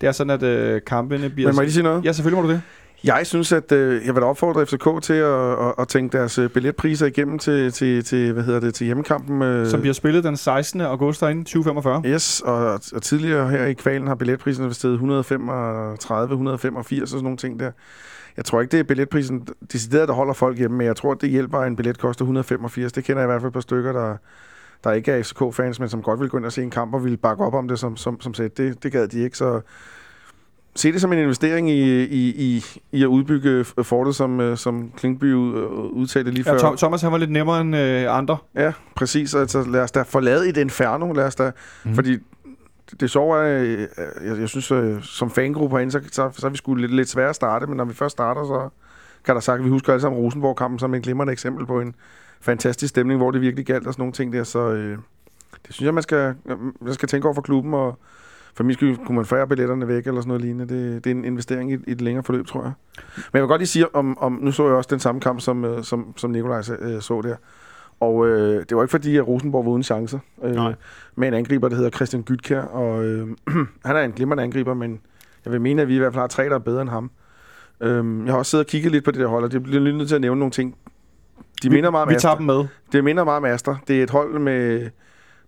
det er sådan, at øh, kampene bliver... Men må jeg lige sige noget? Ja, selvfølgelig må du det. Jeg synes, at øh, jeg vil opfordre FCK til at, at, at tænke deres øh, billetpriser igennem til, til, til, hvad hedder det, til hjemmekampen. Øh, Som bliver spillet den 16. august derinde, 2045. Yes, og, og tidligere her i kvalen har billetprisen været steget 135, 185 og sådan nogle ting der. Jeg tror ikke, det er billetprisen decideret, der holder folk hjemme, men jeg tror, det hjælper, at en billet koster 185. Det kender jeg i hvert fald par stykker, der, der ikke er FCK-fans, men som godt vil gå ind og se en kamp og vil bakke op om det som, som, som sæt. Det, det gad de ikke, så se det som en investering i, i, i, i at udbygge fortet, som, øh, som Klingby øh, udtalte lige før. Thomas han var lidt nemmere end øh, andre. Ja, præcis. Altså, lad os da lavet et inferno. Lad os da, mm. Fordi det, sjove er, øh, jeg, jeg synes, som fangruppe herinde, så, så, så er vi sgu lidt, lidt svære at starte, men når vi først starter, så kan der sagt, at vi husker alle sammen Rosenborg-kampen som et glimrende eksempel på en fantastisk stemning, hvor det virkelig galt og sådan nogle ting der, så øh, det synes jeg, man skal, man skal tænke over for klubben, og for min skyld kunne man færre billetterne væk, eller sådan noget lignende. Det, det er en investering i, i et længere forløb, tror jeg. Men jeg vil godt lige sige, om, om nu så jeg også den samme kamp, som, øh, som, som Nikolaj øh, så der. Og øh, det var ikke fordi, at Rosenborg var uden chancer. Øh, Nej. med en angriber, der hedder Christian Gytkær. Og øh, han er en glimrende angriber, men jeg vil mene, at vi i hvert fald har tre, der er bedre end ham. Øh, jeg har også siddet og kigget lidt på det der hold, og det bliver lidt nødt til at nævne nogle ting. De vi, minder meget om Vi Aston. tager dem med. Det minder meget om Aster. Det er et hold med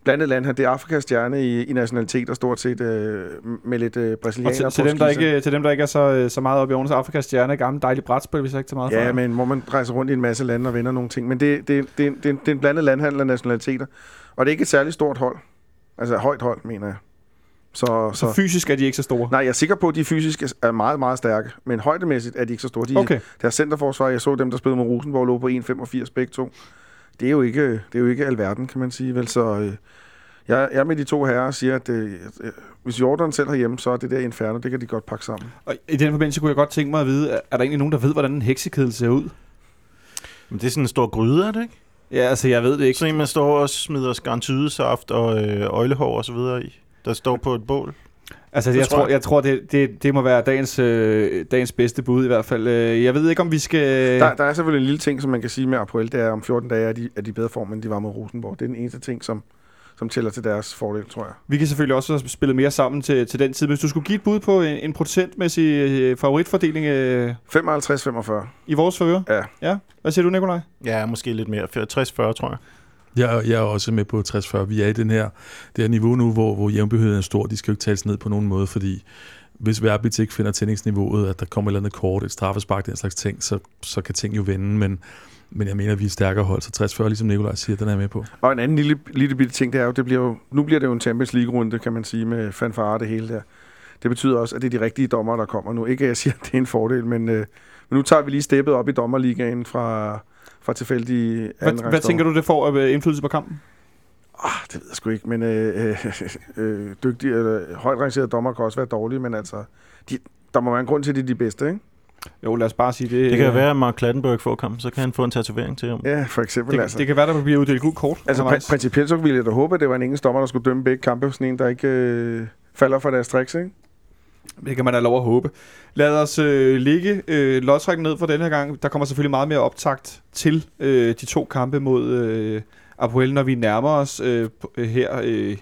blandet land her. Det er Afrikas stjerne i, i nationalitet, og stort set øh, med lidt øh, Og brasilianer til, til, dem, der ikke, til dem, der ikke er så, øh, så meget oppe i årens Afrikas stjerne, gammel dejlig brætspil, hvis jeg ikke tager meget Ja, fra. men hvor man rejser rundt i en masse lande og vender nogle ting. Men det, det, det, det, det, er en blandet landhandel af nationaliteter. Og det er ikke et særligt stort hold. Altså højt hold, mener jeg. Så, Så fysisk er de ikke så store. Nej, jeg er sikker på, at de fysisk er meget, meget stærke. Men højdemæssigt er de ikke så store. De, Okay. Deres centerforsvar, jeg så dem, der spillede med Rosenborg, lå på 1,85 begge to. Det er jo ikke, det er jo ikke alverden, kan man sige. Vel, så øh, jeg, jeg er med de to herrer og siger, at øh, øh, hvis Jordan selv har hjemme, så er det der inferno, det kan de godt pakke sammen. Og i den forbindelse kunne jeg godt tænke mig at vide, er er der egentlig nogen, der ved, hvordan en heksekedel ser ud? Men det er sådan en stor gryde, er det ikke? Ja, altså jeg ved det ikke. Sådan en, man står og smider skarntydesaft og øh, øjlehår og så videre i. Der står på et bål. Altså, jeg tror jeg. jeg tror det, det, det må være dagens, øh, dagens bedste bud i hvert fald. Øh, Jeg ved ikke, om vi skal... Der, der er selvfølgelig en lille ting, som man kan sige med Apoel, det er, om 14 dage er de, er de bedre form, end de var med Rosenborg. Det er den eneste ting, som, som tæller til deres fordel, tror jeg. Vi kan selvfølgelig også have spillet mere sammen til, til den tid. Men hvis du skulle give et bud på en, en procentmæssig øh, favoritfordeling øh, 55-45. i vores favør? Ja. ja. Hvad siger du, Nikolaj? Ja, måske lidt mere. 60-40, tror jeg. Jeg, jeg er også med på 60-40. Vi er i den her, det her niveau nu, hvor, hvor jævnbyrheden er stor. De skal jo ikke tales ned på nogen måde, fordi hvis Verbit ikke finder tændingsniveauet, at der kommer et eller andet kort, et straffespark, den slags ting, så, så kan ting jo vende. Men, men jeg mener, at vi er stærkere hold, så 60-40, ligesom Nikolaj siger, den er jeg med på. Og en anden lille, lille bitte ting, det er jo, det bliver jo, nu bliver det jo en Champions League-runde, kan man sige, med fanfare det hele der. Det betyder også, at det er de rigtige dommer, der kommer nu. Ikke at jeg siger, at det er en fordel, men, øh, men nu tager vi lige steppet op i dommerligaen fra, fra tilfældige Hvad, hvad tænker du, det får af øh, indflydelse på kampen? Ah, det ved jeg sgu ikke, men øh, øh, øh, dygtige, eller højt rangerede dommer kan også være dårlige, men altså, de, der må være en grund til, at de er de bedste, ikke? Jo, lad os bare sige det. Det kan øh, være, at Mark Klattenberg får kampen, så kan han få en tatovering til ham. Ja, for eksempel. Det, altså. det kan være, der bliver uddelt gult kort. Altså, prin- principielt så ville jeg da håbe, at det var en engelsk dommer, der skulle dømme begge kampe. Sådan en, der ikke øh, falder for deres tricks, ikke? Det kan man da lov at håbe. Lad os øh, ligge øh, lodtrækken ned for denne her gang. Der kommer selvfølgelig meget mere optakt til øh, de to kampe mod øh, Apoel, når vi nærmer os øh, øh her. Øh,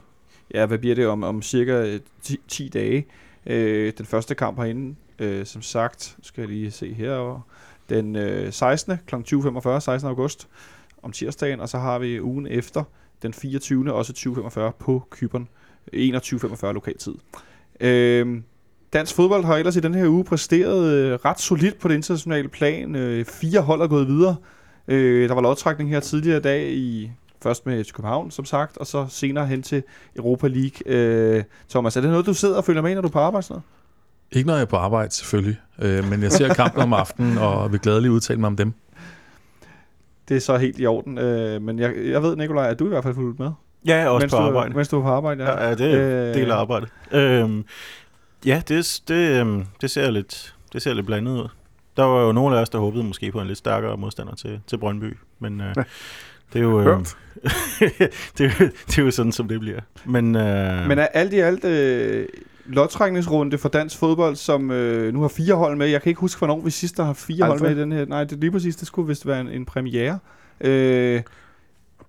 ja, hvad bliver det om, om cirka øh, 10, 10 dage? Øh, den første kamp herinde, øh, som sagt, skal jeg lige se herover. den øh, 16. kl. 20.45, 16. august om tirsdagen, og så har vi ugen efter, den 24. også 20.45 på Kyberen, 21.45 lokal tid. Øh, Dansk fodbold har ellers i den her uge præsteret øh, ret solidt på det internationale plan. Øh, fire hold er gået videre. Øh, der var lodtrækning her tidligere i dag, i, først med FC København, som sagt, og så senere hen til Europa League. Øh, Thomas, er det noget, du sidder og følger med, når du er på arbejde? Sådan noget? Ikke når jeg er på arbejde, selvfølgelig. Øh, men jeg ser kampen om aftenen, og vil glædeligt udtale mig om dem. Det er så helt i orden. Øh, men jeg, jeg ved, Nikolaj, at du i hvert fald fulgt med. Ja, også mens på du, arbejde. Mens du er på arbejde, ja. Ja, ja det er Øh, øh, del af arbejdet. Øhm, ja, det, det, øhm, det, ser lidt, det ser lidt blandet ud. Der var jo nogle af os, der håbede måske på en lidt stærkere modstander til, til Brøndby, men øh, det er jo... Øh, det, er jo, det er jo sådan, som det bliver. Men, øh, Men er alt i alt øh, lodtrækningsrunde for dansk fodbold, som øh, nu har fire hold med. Jeg kan ikke huske, hvornår vi sidst har fire hold Aldrig. med i den her. Nej, det, lige præcis, det skulle vist være en, en premiere. Øh,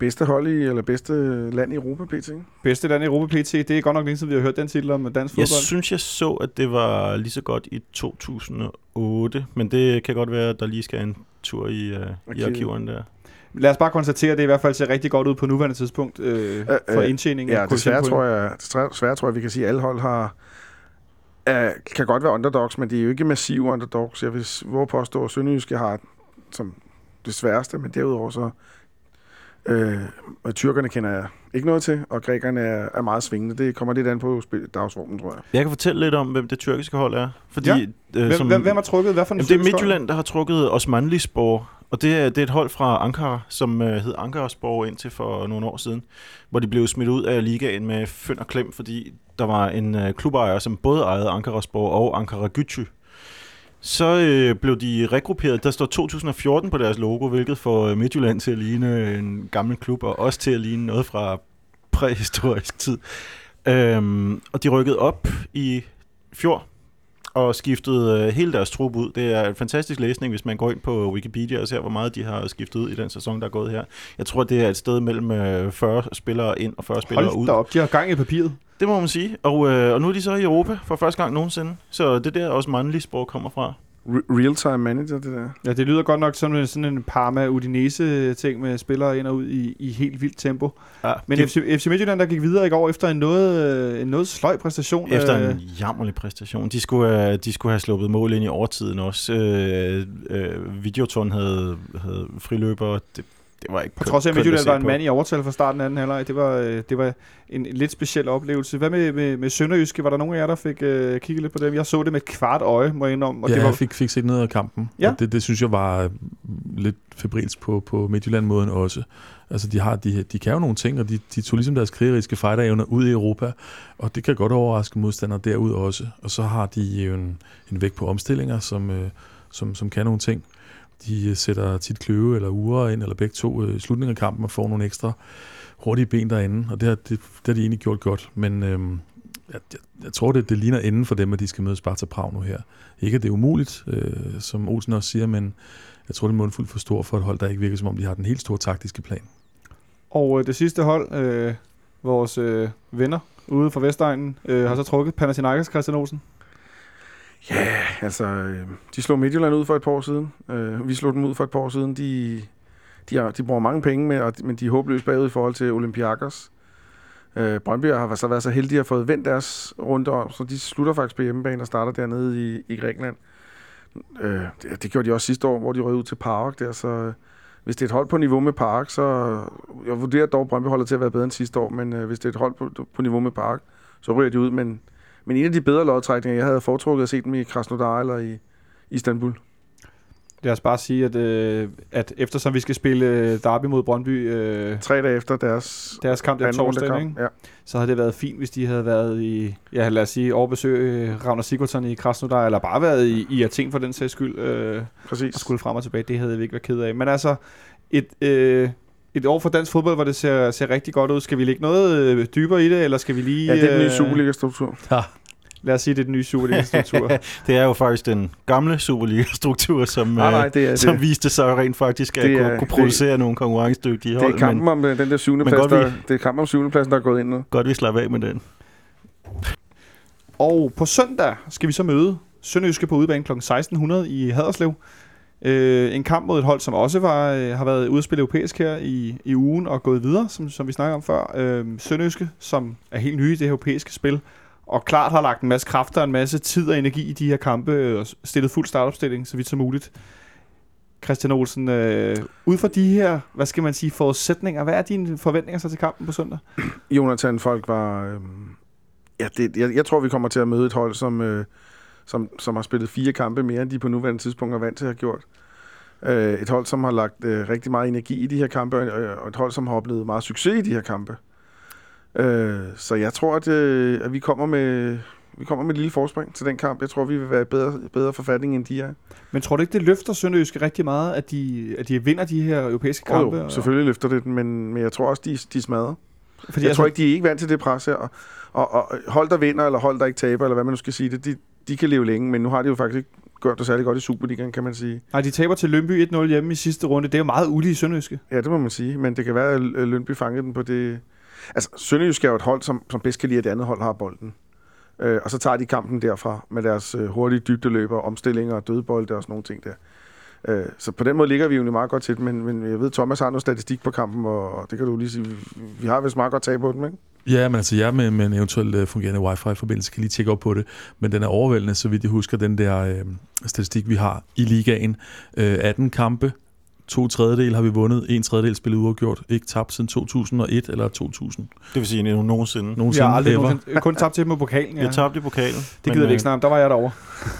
Bedste hold i, eller bedste land i Europa, pt. ikke? bedste land i Europa PT, det er godt nok længe siden, vi har hørt den titel om dansk jeg fodbold. synes, jeg så, at det var lige så godt i 2008, men det kan godt være, at der lige skal en tur i, øh, i Arkivet. arkiverne der. Lad os bare konstatere, at det i hvert fald ser rigtig godt ud på nuværende tidspunkt øh, Øh, for øh, indtjening. af Ja, desværre koefficientpoint. tror, jeg, desværre, desværre tror jeg, vi kan sige, at alle hold har, er, kan godt være underdogs, men de er jo ikke massive underdogs. Jeg vil våge påstå, at Sønderjyske har som det sværeste, men derudover så øh, og tyrkerne kender jeg ikke noget til, og grækerne er, er meget svingende. Det kommer lidt an på dagsordenen, tror jeg. Jeg kan fortælle lidt om, hvem det tyrkiske hold er. Fordi, Ja. øh, Hvem, som, hvem, hvem har trukket? Hvad for en Jamen, det er tyrkisk hold? Midtjylland, der har trukket Osmanlispor, og det er, det er et hold fra Ankara, som øh, hed Ankaraspor indtil for nogle år siden, hvor de blev smidt ud af ligaen med fynd og klem, fordi der var en øh, klubejer, som både ejede Ankaraspor og Ankara Gücü. Så øh, blev de regrupperet. Der står 2014 på deres logo, hvilket får øh, Midtjylland til at ligne øh, en gammel klub, og også til at ligne noget fra præhistorisk tid. Øhm, og de rykkede op i fjor, og skiftede øh, hele deres trup ud. Det er en fantastisk læsning, hvis man går ind på Wikipedia og ser, hvor meget de har skiftet ud i den sæson, der er gået her. Jeg tror, det er et sted mellem øh, 40 spillere ind og 40 spillere Hold ud. da op, de har gang i papiret. Det må man sige. Og, øh, og nu er de så i Europa for første gang nogensinde. Så det er der også mandlig kommer fra. Re- Real-time manager, det der. Ja, det lyder godt nok som en- sådan en Parma-Udinese-ting med spillere ind og ud i, i helt vildt tempo. Ja, Men de, FC, FC Midtjylland, der gik videre i går efter en noget, øh, en noget sløj præstation. efter øh, en jammerlig præstation. De skulle, have, de skulle have sluppet mål ind i overtiden også. Øh, øh, Videoton havde, havde friløber. Det, det var ikke På trods af, at Midtjylland var en mand i overtal fra starten af anden halvleg. Det var, øh, det var en, lidt speciel oplevelse. Hvad med, med, med Sønderjyske? Var der nogen af jer, der fik øh, kigget lidt på dem? Jeg så det med et kvart øje, må jeg indrømme. Og ja, det var, jeg fik, fik set noget af kampen. Ja. Og det, det synes jeg var øh, lidt febrilsk på, på Midtjylland-måden også. Altså, de, har, de, de kan jo nogle ting, og de, de tog ligesom deres krigeriske fighterevner ud i Europa, og det kan godt overraske modstandere derud også. Og så har de jo en, en vægt på omstillinger, som, øh, som, som kan nogle ting. De øh, sætter tit kløve eller uger ind, eller begge to øh, i slutningen af kampen, og får nogle ekstra hurtige ben derinde, og det har, det, det har de egentlig gjort godt. Men øhm, jeg, jeg, jeg tror, det, det ligner enden for dem, at de skal møde Sparta Prag nu her. Ikke, at det er umuligt, øh, som Olsen også siger, men jeg tror, det er mundfuldt for stor for et hold, der ikke virker, som om de har den helt store taktiske plan. Og øh, det sidste hold, øh, vores øh, venner ude fra Vestegnen, øh, har så trukket Panathinaikos Christian Olsen. Ja, altså, øh, de slog Midtjylland ud for et par år siden. Øh, vi slog dem ud for et par år siden. De, de, har, de bruger mange penge, med, og, men de er håbløst bagud i forhold til Olympiakos. Øh, Brøndby har så været så heldige at få vendt deres runde om, så de slutter faktisk på hjemmebane og starter dernede i, i Grækenland. Øh, det, det gjorde de også sidste år, hvor de røg ud til Park der, så hvis det er et hold på niveau med Park, så jeg vurderer dog Brøndby holder til at være bedre end sidste år, men øh, hvis det er et hold på, på niveau med Park, så ryger de ud, men men en af de bedre lodtrækninger, jeg havde foretrukket at se dem i Krasnodar eller i Istanbul. Lad os bare sige, at, øh, at eftersom vi skal spille øh, derby mod Brøndby, øh, Tre dage efter deres deres kamp anden torsdag, ikke? Ja, så havde det været fint, hvis de havde været i, ja lad os sige, overbesøg øh, Ravner Sigurdsson i Krasnodar, eller bare været i, i Athen for den sags skyld, øh, præcis. og skulle frem og tilbage. Det havde vi ikke været ked af. Men altså, et, øh, et år for dansk fodbold, hvor det ser, ser rigtig godt ud. Skal vi lægge noget øh, dybere i det, eller skal vi lige... Ja, det er den nye øh, Superliga-struktur. Lad os sige, det er den nye Superliga-struktur. Det er jo faktisk den gamle Superliga-struktur, som, Nej, nej, det er, som det, viste sig rent faktisk at det er- kunne, kunne producere nogle konkurrencedygtige det er hold, kampen men om øh, den der syvende plads, der, vi- det er kampen om syvende pladsen, der er gået ind nu. godt vi slapper af med den. Og på søndag skal vi så møde Sønderjyske på udebane kl. 1600 i Haderslev. Øh, en kamp mod et hold, som også var, øh, har været ude at spille europæisk her i, i ugen og gået videre, som, som vi snakker om før. Øh, Sønderjyske, som er helt nye i det europæiske spil, og klart har lagt en masse kræfter og en masse tid og energi i de her kampe, øh, og stillet fuld startopstilling, så vidt som muligt. Christian Olsen, øh, ud fra de her, hvad skal man sige, forudsætninger, hvad er dine forventninger så til kampen på søndag? Jonathan Folk var... Øh, ja, det, jeg, jeg tror, vi kommer til at møde et hold, som, øh, som, som har spillet fire kampe mere, end de på nuværende tidspunkt er vant til at have gjort. Øh, et hold, som har lagt øh, rigtig meget energi i de her kampe, og, og et hold, som har oplevet meget succes i de her kampe. Øh, så jeg tror, at, øh, at vi kommer med, vi kommer med et lille forspring til den kamp. Jeg tror, vi vil være i bedre, bedre forfatning, end de er. Men tror du ikke, det løfter Sønderjyske rigtig meget, at de, at de vinder de her europæiske Oh, kampe? jo, selvfølgelig løfter det men, men jeg tror også, de, de smadrer. Fordi Jeg altså, tror ikke, de er ikke vant til det pres her. Og, og, og hold der vinder, eller hold der ikke taber, eller hvad man nu skal sige det, de, de kan leve længe, men nu har de jo faktisk ikke gjort det særlig godt i Superligaen, kan man sige. Nej, de taber til Lønby 1-0 hjemme i sidste runde. Det er jo meget ulige Sønderjyske. Ja, det må man sige, men det kan være, at Lønby fangede den på det... Altså, Sønderjysk er jo et hold, som, som bedst kan lide, at det andet hold har bolden. Øh, og så tager de kampen derfra med deres øh, hurtige dybdeløber, omstillinger og dødbolde og sådan nogle ting der. Øh, så på den måde ligger vi jo meget godt til det, men, men jeg ved, Thomas har noget statistik på kampen, og, det kan du lige sige, vi, vi har vist meget godt tag på den, ikke? Ja, men altså jeg med, med en eventuelt uh, fungerende wifi-forbindelse kan lige tjekke op på det, men den er overvældende, så vidt jeg husker, den der øh, statistik, vi har i ligaen. Øh, 18 kampe, to tredjedel har vi vundet, en tredjedel spillet uafgjort, ikke tabt siden 2001 eller 2000. Det vil sige endnu nogensinde. Vi Nogensinde har aldrig nogensinde, kun tabt til dem på pokalen. Vi Ja. har tabt i pokalen. Det gider vi ikke snakke om. Der var jeg derovre.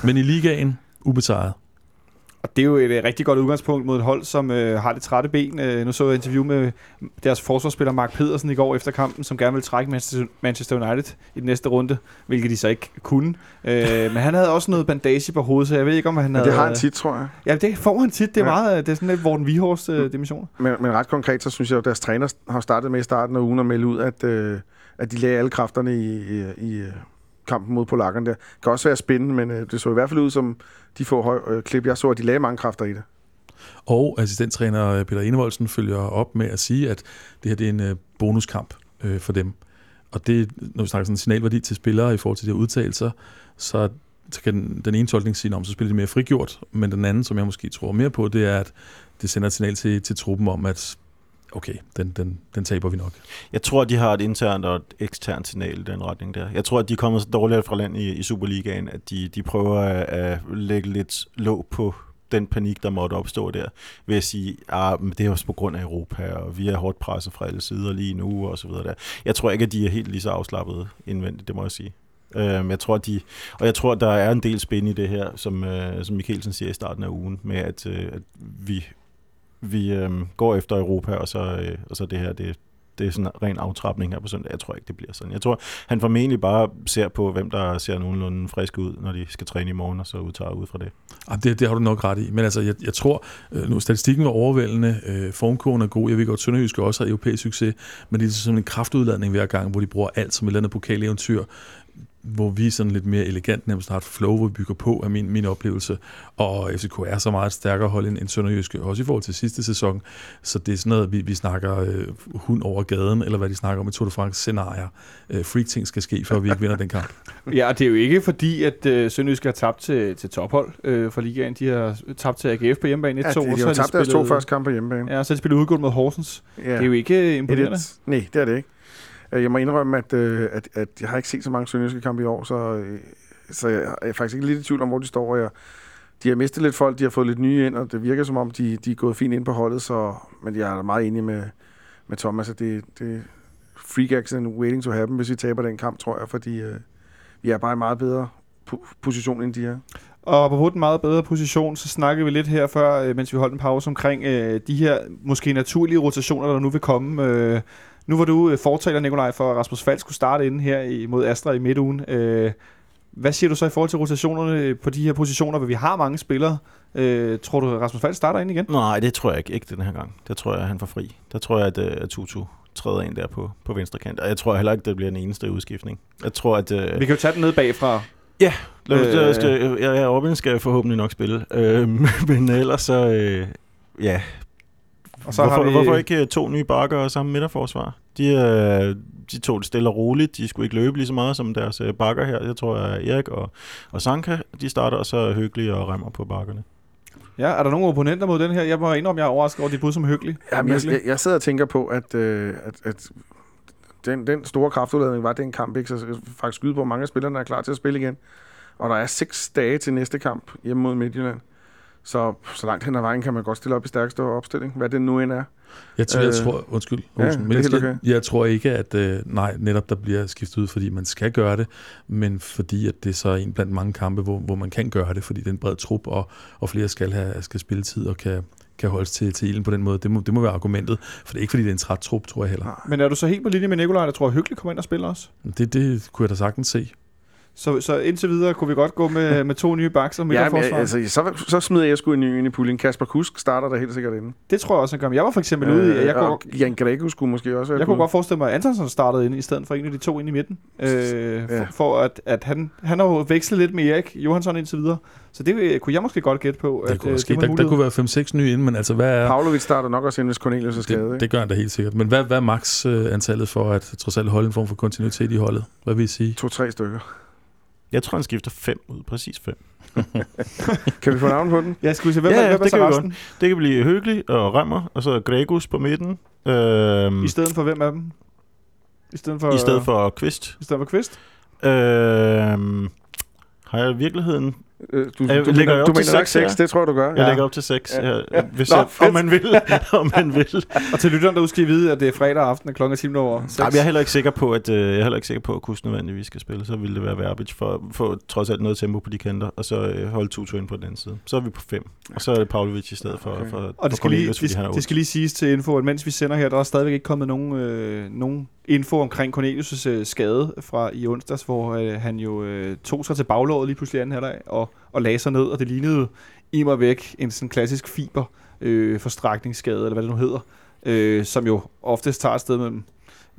Men i ligaen, ubesejret. Og det er jo et øh, rigtig godt udgangspunkt mod et hold, som øh, har det trætte ben. Øh, nu så jeg et interview med deres forsvarsspiller Mark Pedersen i går efter kampen, som gerne vil trække Manchester, United i den næste runde, hvilket de så ikke kunne. Øh, men han havde også noget bandage på hovedet, så jeg ved ikke, om han Men havde... det har han tit, tror jeg. Ja, det får han tit. Det er, Ja. meget, øh, det er sådan lidt Morten Vihorst øh, dimensioner. Men, men ret konkret, så synes jeg, at deres træner har startet med i starten af ugen at melde ud, at, øh, at de lagde alle kræfterne i, i, i øh, kampen mod polakkerne der. Det kan også være spændende, men øh, det så i hvert fald ud som de få høj, øh, klip, jeg så, at de lagde mange kræfter i det. Og assistenttræner øh, Peter Enevoldsen følger op med at sige, at det her det er en øh, bonuskamp øh, for dem. Og det, når vi snakker sådan en signalværdi til spillere i forhold til de her udtalelser, så, så kan den, den ene tolkning sige, om så spiller de mere frigjort, men den anden, som jeg måske tror mere på, det er, at det sender et signal til, til truppen om, at okay, den, den, den taber vi nok. Jeg tror, de har et internt og et eksternt signal i den retning der. Jeg tror, at de kommer så dårligt fra land i, i Superligaen, at de, de prøver at, at lægge lidt låg på den panik, der måtte opstå der, ved at sige, ah, men det er også på grund af Europa, og vi er hårdt presset fra alle sider lige nu, og så videre der. Jeg tror ikke, at de er helt lige så afslappede indvendigt, det må jeg sige. Øhm, jeg tror, de, og jeg tror, der er en del spænd i det her, som, øh, som Mikkelsen siger i starten af ugen, med at, øh, at vi, vi øh, går efter Europa, og så, øh, og så det her, det, det er sådan en ren aftrapning her på søndag. Jeg tror ikke, det bliver sådan. Jeg tror, han formentlig bare ser på, hvem der ser nogenlunde friske ud, når de skal træne i morgen, og så udtager ud fra det. Jamen, det, det har du nok ret i. Men altså, jeg, jeg tror, øh, nu statistikken var overvældende, øh, formkurven er god, jeg ved godt, Sønderjysk også har europæisk succes, men det er ligesom sådan en kraftudladning hver gang, hvor de bruger alt som et eller andet pokaleventyr, hvor vi er sådan lidt mere elegant har et flow, hvor vi bygger på, af min, min oplevelse. Og FCK er så meget et stærkere hold end, end Sønderjyske, også i forhold til sidste sæson. Så det er sådan noget, vi, vi snakker øh, hund over gaden, eller hvad de snakker om i Tour de France scenarier. Øh, freak ting skal ske, før vi ikke vinder den kamp. Ja, og det er jo ikke fordi, at øh, Sønderjysk har tabt til, til tophold øh, for ligaen. De har tabt til AGF på hjemmebane 1-2. Ja, de, og de så har tabt deres to første kampe på hjemmebane. Ja, så de spillet udgået mod Horsens. Ja. Det er jo ikke imponerende. 1-1. Nej, det er det ikke. Jeg må indrømme, at, øh, at, at jeg har ikke set så mange sønderjyske kampe i år, så, øh, så jeg er faktisk ikke lidt i tvivl om, hvor de står. Jeg, de har mistet lidt folk, de har fået lidt nye ind, og det virker som om, de, de er gået fint ind på holdet, så, men jeg er meget enig med, med Thomas, at det, det freak accident waiting to happen, hvis vi taber den kamp, tror jeg, fordi øh, vi er bare i meget bedre po- position, end de er. Og på den meget bedre position, så snakkede vi lidt her før, øh, mens vi holdt en pause omkring øh, de her måske naturlige rotationer, der nu vil komme. Øh, nu var du øh, fortaler, Nikolaj, for at Rasmus Falk skulle starte inden her i, mod Astra i midtugen. Øh, hvad siger du så i forhold til rotationerne på de her positioner, hvor vi har mange spillere? Øh, tror du, at Rasmus Falk starter ind igen? Nej, det tror jeg ikke, ikke den her gang. Der tror jeg, han får fri. Der tror jeg, at, øh, at Tutu træder ind der på, på venstre kant. Og jeg tror heller ikke, det bliver den eneste udskiftning. Jeg tror, at... Øh, Vi kan jo tage den ned bagfra. Lad os, Øh. øh, skal, jeg, jeg, Robin skal forhåbentlig nok spille. Øh, men ellers så... Øh, ja. Og så hvorfor, har vi, hvorfor ikke øh, to nye bakker og samme midterforsvar? De, øh, de tog det stille og roligt. De skulle ikke løbe lige så meget som deres øh, bakker her. Jeg tror, at Erik og, og Sanka, de starter, og så Hyggelig og Remmer på bakkerne. Ja, er der nogle opponenter mod den her? Jeg må indrømme, jeg er overrasket over dit bud som hyggelig. Jamen, jeg, jeg, jeg sidder og tænker på, at, øh, at, at den, den store kraftudladning var den kamp, ikke? så faktisk skyde på, at mange af spillerne er klar til at spille igen. Og der er seks dage til næste kamp hjemme mod Midtjylland. Så så langt hen ad vejen kan man godt stille op i stærkeste opstilling, hvad det nu end er. Jeg, tror, jeg Øh, tror, undskyld, ja, Olsen, det men jeg, okay. jeg tror ikke, at øh, nej, netop der bliver skiftet ud, fordi man skal gøre det, men fordi at det så er en blandt mange kampe, hvor, hvor man kan gøre det, fordi det er en bred trup, og, og flere skal have skal spilletid og kan, kan holdes til, til ilden på den måde. Det må, det må være argumentet, for det er ikke, fordi det er en træt trup, tror jeg heller. Men er du så helt på linje med Nikolaj, der tror, at hyggelig kommer ind og spiller også? Det, det kunne jeg da sagtens se. Så, så indtil videre kunne vi godt gå med, med to nye backs og Ja, men, altså, så, så smider jeg sgu en ny ind i puljen. Kasper Kusk starter der helt sikkert inde. Det tror jeg også, han gør. Men Jeg var for eksempel ude i, at jeg kunne, Jan Greco skulle måske også være jeg kunne et godt forestille mig, at Antonsen startede inde, i stedet for en af de to inde i midten. Øh, for, Ja. for at, at han, han har jo vekslet lidt med Erik Johansson indtil videre. Så det øh, kunne jeg måske godt gætte på. Det at, kunne øh, også ske. Der, der kunne være 5-6 nye inden, men altså, hvad er... Pavlovic starter nok også ind, hvis Cornelius er skadet. Det, ikke? det gør han da helt sikkert. Men hvad, hvad er max øh, antallet for at trods alt holde en form for kontinuitet i holdet? Hvad vil I sige? To-tre stykker. Jeg tror, han skifter fem ud. Præcis fem. Kan vi få navn på den? Ja, skulle vi se, hvem, Ja, ja, hvem er det kan vi resten? Det kan blive Høgli og Rømmer, og så Gregus på midten. Øhm, I stedet for hvem af dem? I stedet for, I stedet for Kvist. I stedet for Kvist? Øhm, har jeg i virkeligheden... Øh, Du, Jeg du, lægger mener, op du mener seks her. seks, det tror jeg, du gør. Jeg lægger op til seks, Ja. ja. Ja. hvis Nå, jeg, om man vil. om man vil. Og til lytteren derude skal I vide, at det er fredag aften, klokken er 10 over 6. Nej, jeg er heller ikke sikker på, at øh, jeg er heller ikke sikker på, at Kus nødvendigvis skal spille. Så ville det være Verbic for at få trods alt noget tempo på de kanter, og så øh, holde Tutu ind på den anden side. Så er vi på fem. Og så er det Pavlovic i stedet for, Okay. okay. for, Og for det skal, lige, det, det skal lige siges til info, at mens vi sender her, der er stadigvæk ikke kommet nogen, øh, nogen info omkring Cornelius' øh, skade fra i onsdags, hvor øh, han jo øh, tog sig til baglåret lige pludselig anden halvleg og, og lagde sig ned, og det lignede i mig væk en sådan klassisk fiber øh, forstrækningsskade, eller hvad det nu hedder, øh, som jo oftest tager et sted mellem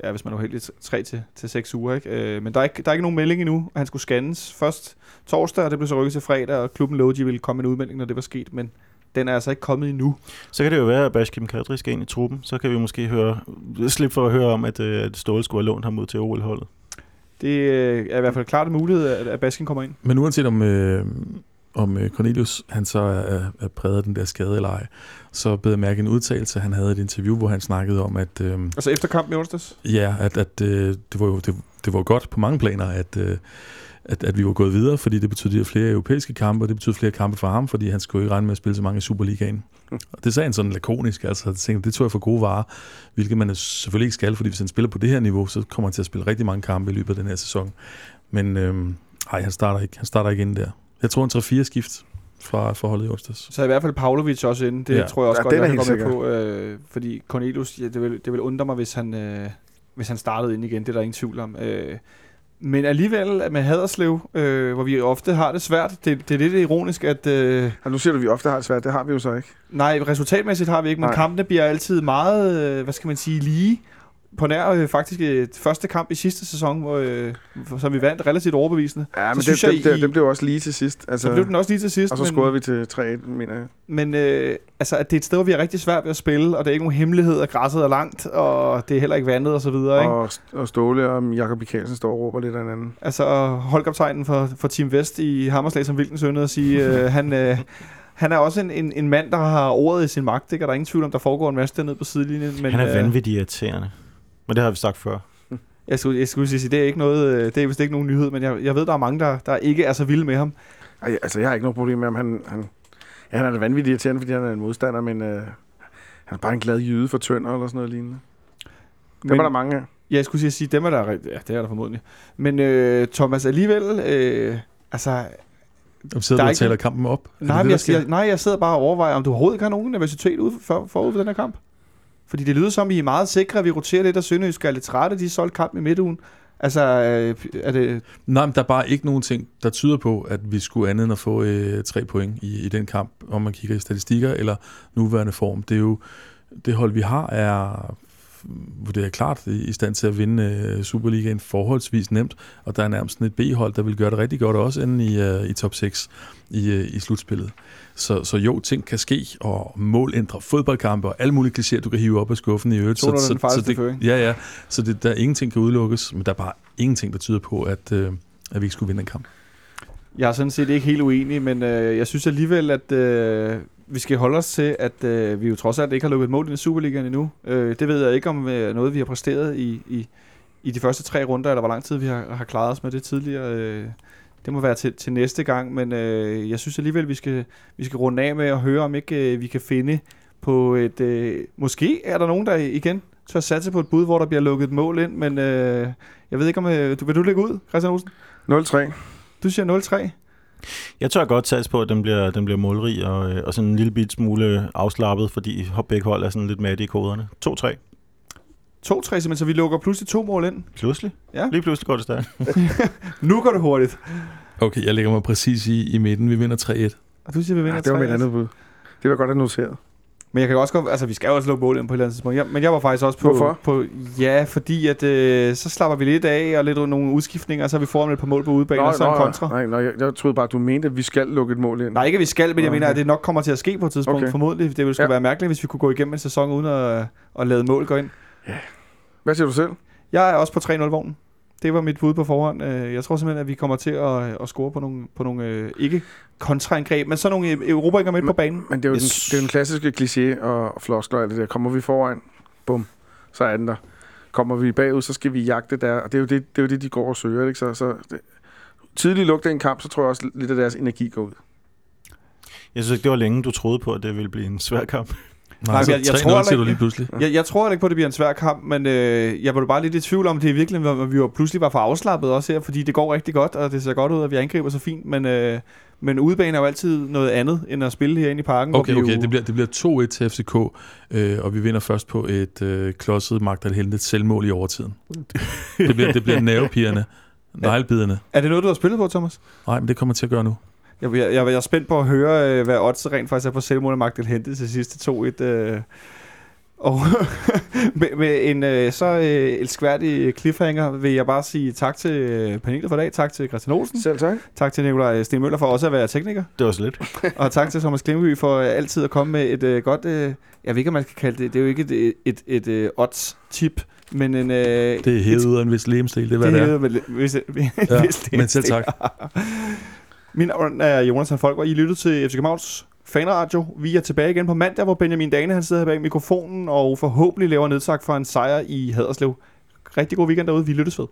ja, hvis man er uheldig, 3 til, til 6 uger. Ikke? Øh, men der er, ikke, der er ikke nogen melding endnu. Han skulle scannes først torsdag, og det blev så rykket til fredag, og klubben lovede, at de ville komme med en udmelding, når det var sket, men den er altså ikke kommet endnu. Så kan det jo være, at Bashkim Kadri skal ind i truppen. Så kan vi måske høre, slippe for at høre om, at, øh, at Ståle skulle have lånt ham ud til OL-holdet. Det øh, er i hvert fald klart en mulighed, at, at Basken kommer ind. Men uanset om, øh, om øh, Cornelius han så er, er præget af den der skade eller ej, så bed jeg mærke en udtalelse. Han havde et interview, hvor han snakkede om, at, øh, Altså efter kampen i onsdags? ja, at, at øh, det, var jo, det, det var jo godt på mange planer, at, øh, at, at vi var gået videre, fordi det betød flere europæiske kampe, og det betød flere kampe for ham, fordi han skulle ikke regne med at spille så mange i Superligaen. Og det sagde han sådan lakonisk, altså jeg tænkte, det tog jeg for gode varer, hvilket man selvfølgelig ikke skal, fordi hvis han spiller på det her niveau, så kommer han til at spille rigtig mange kampe i løbet af den her sæson. Men øh, nej, han starter ikke, han starter ikke ind der. Jeg tror en 3-4 skift fra forholdet i onsdags. Så i hvert fald Pavlovic også inde. Det Ja. tror jeg også Ja, godt, den er jeg kan helt komme med på. Øh, fordi Cornelius, ja, det, vil, det vil undre mig, hvis han, øh, hvis han startede ind igen. Det er der ingen tvivl om. Øh, men alligevel med Haderslev, øh, hvor vi ofte har det svært, det, det er lidt ironisk, at øh, Og nu siger du, at vi ofte har det svært. Det har vi jo så ikke. nej, resultatmæssigt har vi ikke, men Nej. kampene bliver altid meget, øh, hvad skal man sige, lige. På nær øh, faktisk øh, første kamp i sidste sæson, hvor, øh, som vi vandt relativt overbevisende. Ja, men det, synes det, jeg, det, det, I- det blev også lige til sidst. Altså, Så blev den også lige til sidst. og så men- scorede vi til 3-1, mener jeg. Men øh, altså, at det er et sted, hvor vi er rigtig svært ved at spille, og det er ikke nogen hemmelighed, at græsset er langt, og det er heller ikke vandet og så videre. Ikke? Og, og Ståle og Jakob Mikkelsen står og råber lidt af hinanden. Altså, holdkaptajnen for, for Team Vest i Hammerslag, som hvilken sønne at sige, øh, han, øh, han er også en, en, en mand, der har ordet i sin magt, ikke? og der er ingen tvivl om, der foregår en masse dernede på sidelinjen. Men, Men, han er øh, vanvittigt irriterende. Men det har vi sagt før. Jeg skulle, jeg skulle sige, det er ikke noget, øh, det er vist ikke nogen nyhed, men jeg, jeg ved, der er mange, der, der ikke er så vilde med ham. Ej, altså, jeg har ikke noget problem med ham. Han, han, ja, han er da vanvittigt irriterende, fordi han er en modstander, men øh, han er bare en glad jyde for tønder eller sådan noget lignende. Men- var der mange af. Ja, jeg skulle sige, sige dem er der ja, det er der formodentlig. Men øh, Thomas, alligevel, øh, altså, Og sidder Der du er og ikke taler kampen op? Er Nej, det jeg, jeg, nej, jeg sidder bare og overvejer, om du overhovedet ikke har nogen nervøsitet ude for, forud for den her kamp. Fordi det lyder som, I er meget sikre, at vi roterer lidt, og Sønderjysk er lidt trætte. De er solgt kamp i midtugen. Altså, øh, er det... Nej, men der er bare ikke nogen ting, der tyder på, at vi skulle andet end at få øh, tre point i, i den kamp, om man kigger i statistikker eller nuværende form. Det er jo det hold, vi har, er vurderet klart i, i stand til at vinde øh, Superligaen forholdsvis nemt, og der er nærmest sådan et B-hold, der vil gøre det rigtig godt også inde i, øh, i top 6 i, øh, i slutspillet. Så, så jo, ting kan ske, og mål ændrer fodboldkampe, og alle mulige klichéer, du kan hive op af skuffen i øvrigt. Så, den så, farligste det. Ja, ja. Så det, der er ingenting kan udelukkes, men der er bare ingenting, der tyder på, at, øh, at vi ikke skulle vinde en kamp. Jeg er sådan set ikke helt uenig, men øh, jeg synes alligevel, at øh, vi skal holde os til, at øh, vi jo trods alt ikke har lukket et mål i Superligaen endnu. Øh, det ved jeg ikke om øh, noget, vi har præsteret i, i, i de første tre runder, eller hvor lang tid vi har, har klaret os med det tidligere. Øh, det må være til, til næste gang, men øh, jeg synes alligevel, vi skal, vi skal runde af med at høre, om ikke øh, vi kan finde på et... Øh, måske er der nogen, der igen tør satse på et bud, hvor der bliver lukket et mål ind, men øh, jeg ved ikke, om... Øh, du, vil du lægge ud, Christian Olsen? 0-3. Du siger 0-3. Jeg tør godt satse på, at den bliver, den bliver målrig og, øh, og sådan en lille bit smule afslappet, fordi begge hold er sådan lidt matte i koderne. 2-3. 2-3 simpelthen, så vi lukker pludselig to mål ind. Pludselig? Ja. Lige pludselig går det stærkt. Nu går det hurtigt. Okay, jeg lægger mig præcis i, i midten. Vi vinder 3-1. Og du siger, vi vinder Ja, det var 3. mit andet bud. Det var jeg godt have noteret. Men jeg kan også godt, altså vi skal jo også lukke mål ind på et eller andet tidspunkt. Ja, men jeg var faktisk også på... Hvorfor? på ja, fordi at øh, så slapper vi lidt af, og lidt nogle udskiftninger, og så har vi foran et par mål på udebane, og så en kontra. nej, nej, jeg, jeg troede bare, at du mente, at vi skal lukke et mål ind. Nej, ikke at vi skal, men jeg Nå, mener, okay. at det nok kommer til at ske på et tidspunkt, okay. Okay. formodentlig. Det ville sgu ja. Ja. være mærkeligt, hvis vi kunne gå igennem en sæson uden at, at lade mål gå ind. Hvad siger du selv? Jeg er også på 3-0-vognen. Det var mit bud på forhånd. Øh, Jeg tror simpelthen, at vi kommer til at, at score på nogle, på nogle øh, ikke kontraangreb, men så nogle øh, erobringer midt på banen. Men det er jo, Jeg den, det er den klassiske kliché og floskler det der. Kommer vi foran, bum, så er den der. Kommer vi bagud, så skal vi jagte der. Og det er jo det, det, er jo det de går og søger. Ikke? Så, så det, tidligt lugter en kamp, så tror jeg også lidt af deres energi går ud. Jeg synes ikke, det var længe, du troede på, at det ville blive en svær kamp. Nej, så men jeg- jeg 3-0 tror siger du lige pludselig. Jeg, jeg tror ikke på, at det bliver en svær kamp, men øh, jeg var bare lidt i tvivl om, det i virkeligheden, at vi var, pludselig var for afslappet også her, fordi det går rigtig godt, og det ser godt ud, at vi angriber så fint, men, øh, men udebane er jo altid noget andet, end at spille herinde i parken. Okay, okay, jo, det bliver, det bliver 2-1 til FCK, øh, og vi vinder først på et øh, klodset Magdal Heldet selvmål i overtiden. Det bliver, det bliver nervepigerne, neglebiderne. Er det noget, du har spillet på, Thomas? Nej, men det kommer til at gøre nu. Jeg, jeg, jeg, jeg er spændt på at høre, øh, hvad odds rent faktisk er på selvmål af Magdal Hente til sidste 2-1. Øh, og med, med en øh, så øh, elskværdig cliffhanger vil jeg bare sige tak til øh, panelet for i dag, tak til Christian Olsen, Selv tak. tak til Nikolaj Sten Møller for også at være tekniker, Det var så lidt. og tak til Thomas Klimby for øh, altid at komme med et øh, godt, øh, jeg ved ikke, om man skal kalde det, det er jo ikke et, et, et, et øh, odds-tip, men en... Øh, Det er hævet ud af en vis lemstil, det er hvad det, det er. er. Med, hvis, Ja, hvis men selv tak. Min navn er Jonas Folk, og I lyttede til FC Københavns fanradio. Vi er tilbage igen på mandag, hvor Benjamin Dane han sidder her bag mikrofonen og forhåbentlig laver nedtak for en sejr i Haderslev. Rigtig god weekend derude. Vi lyttes ved.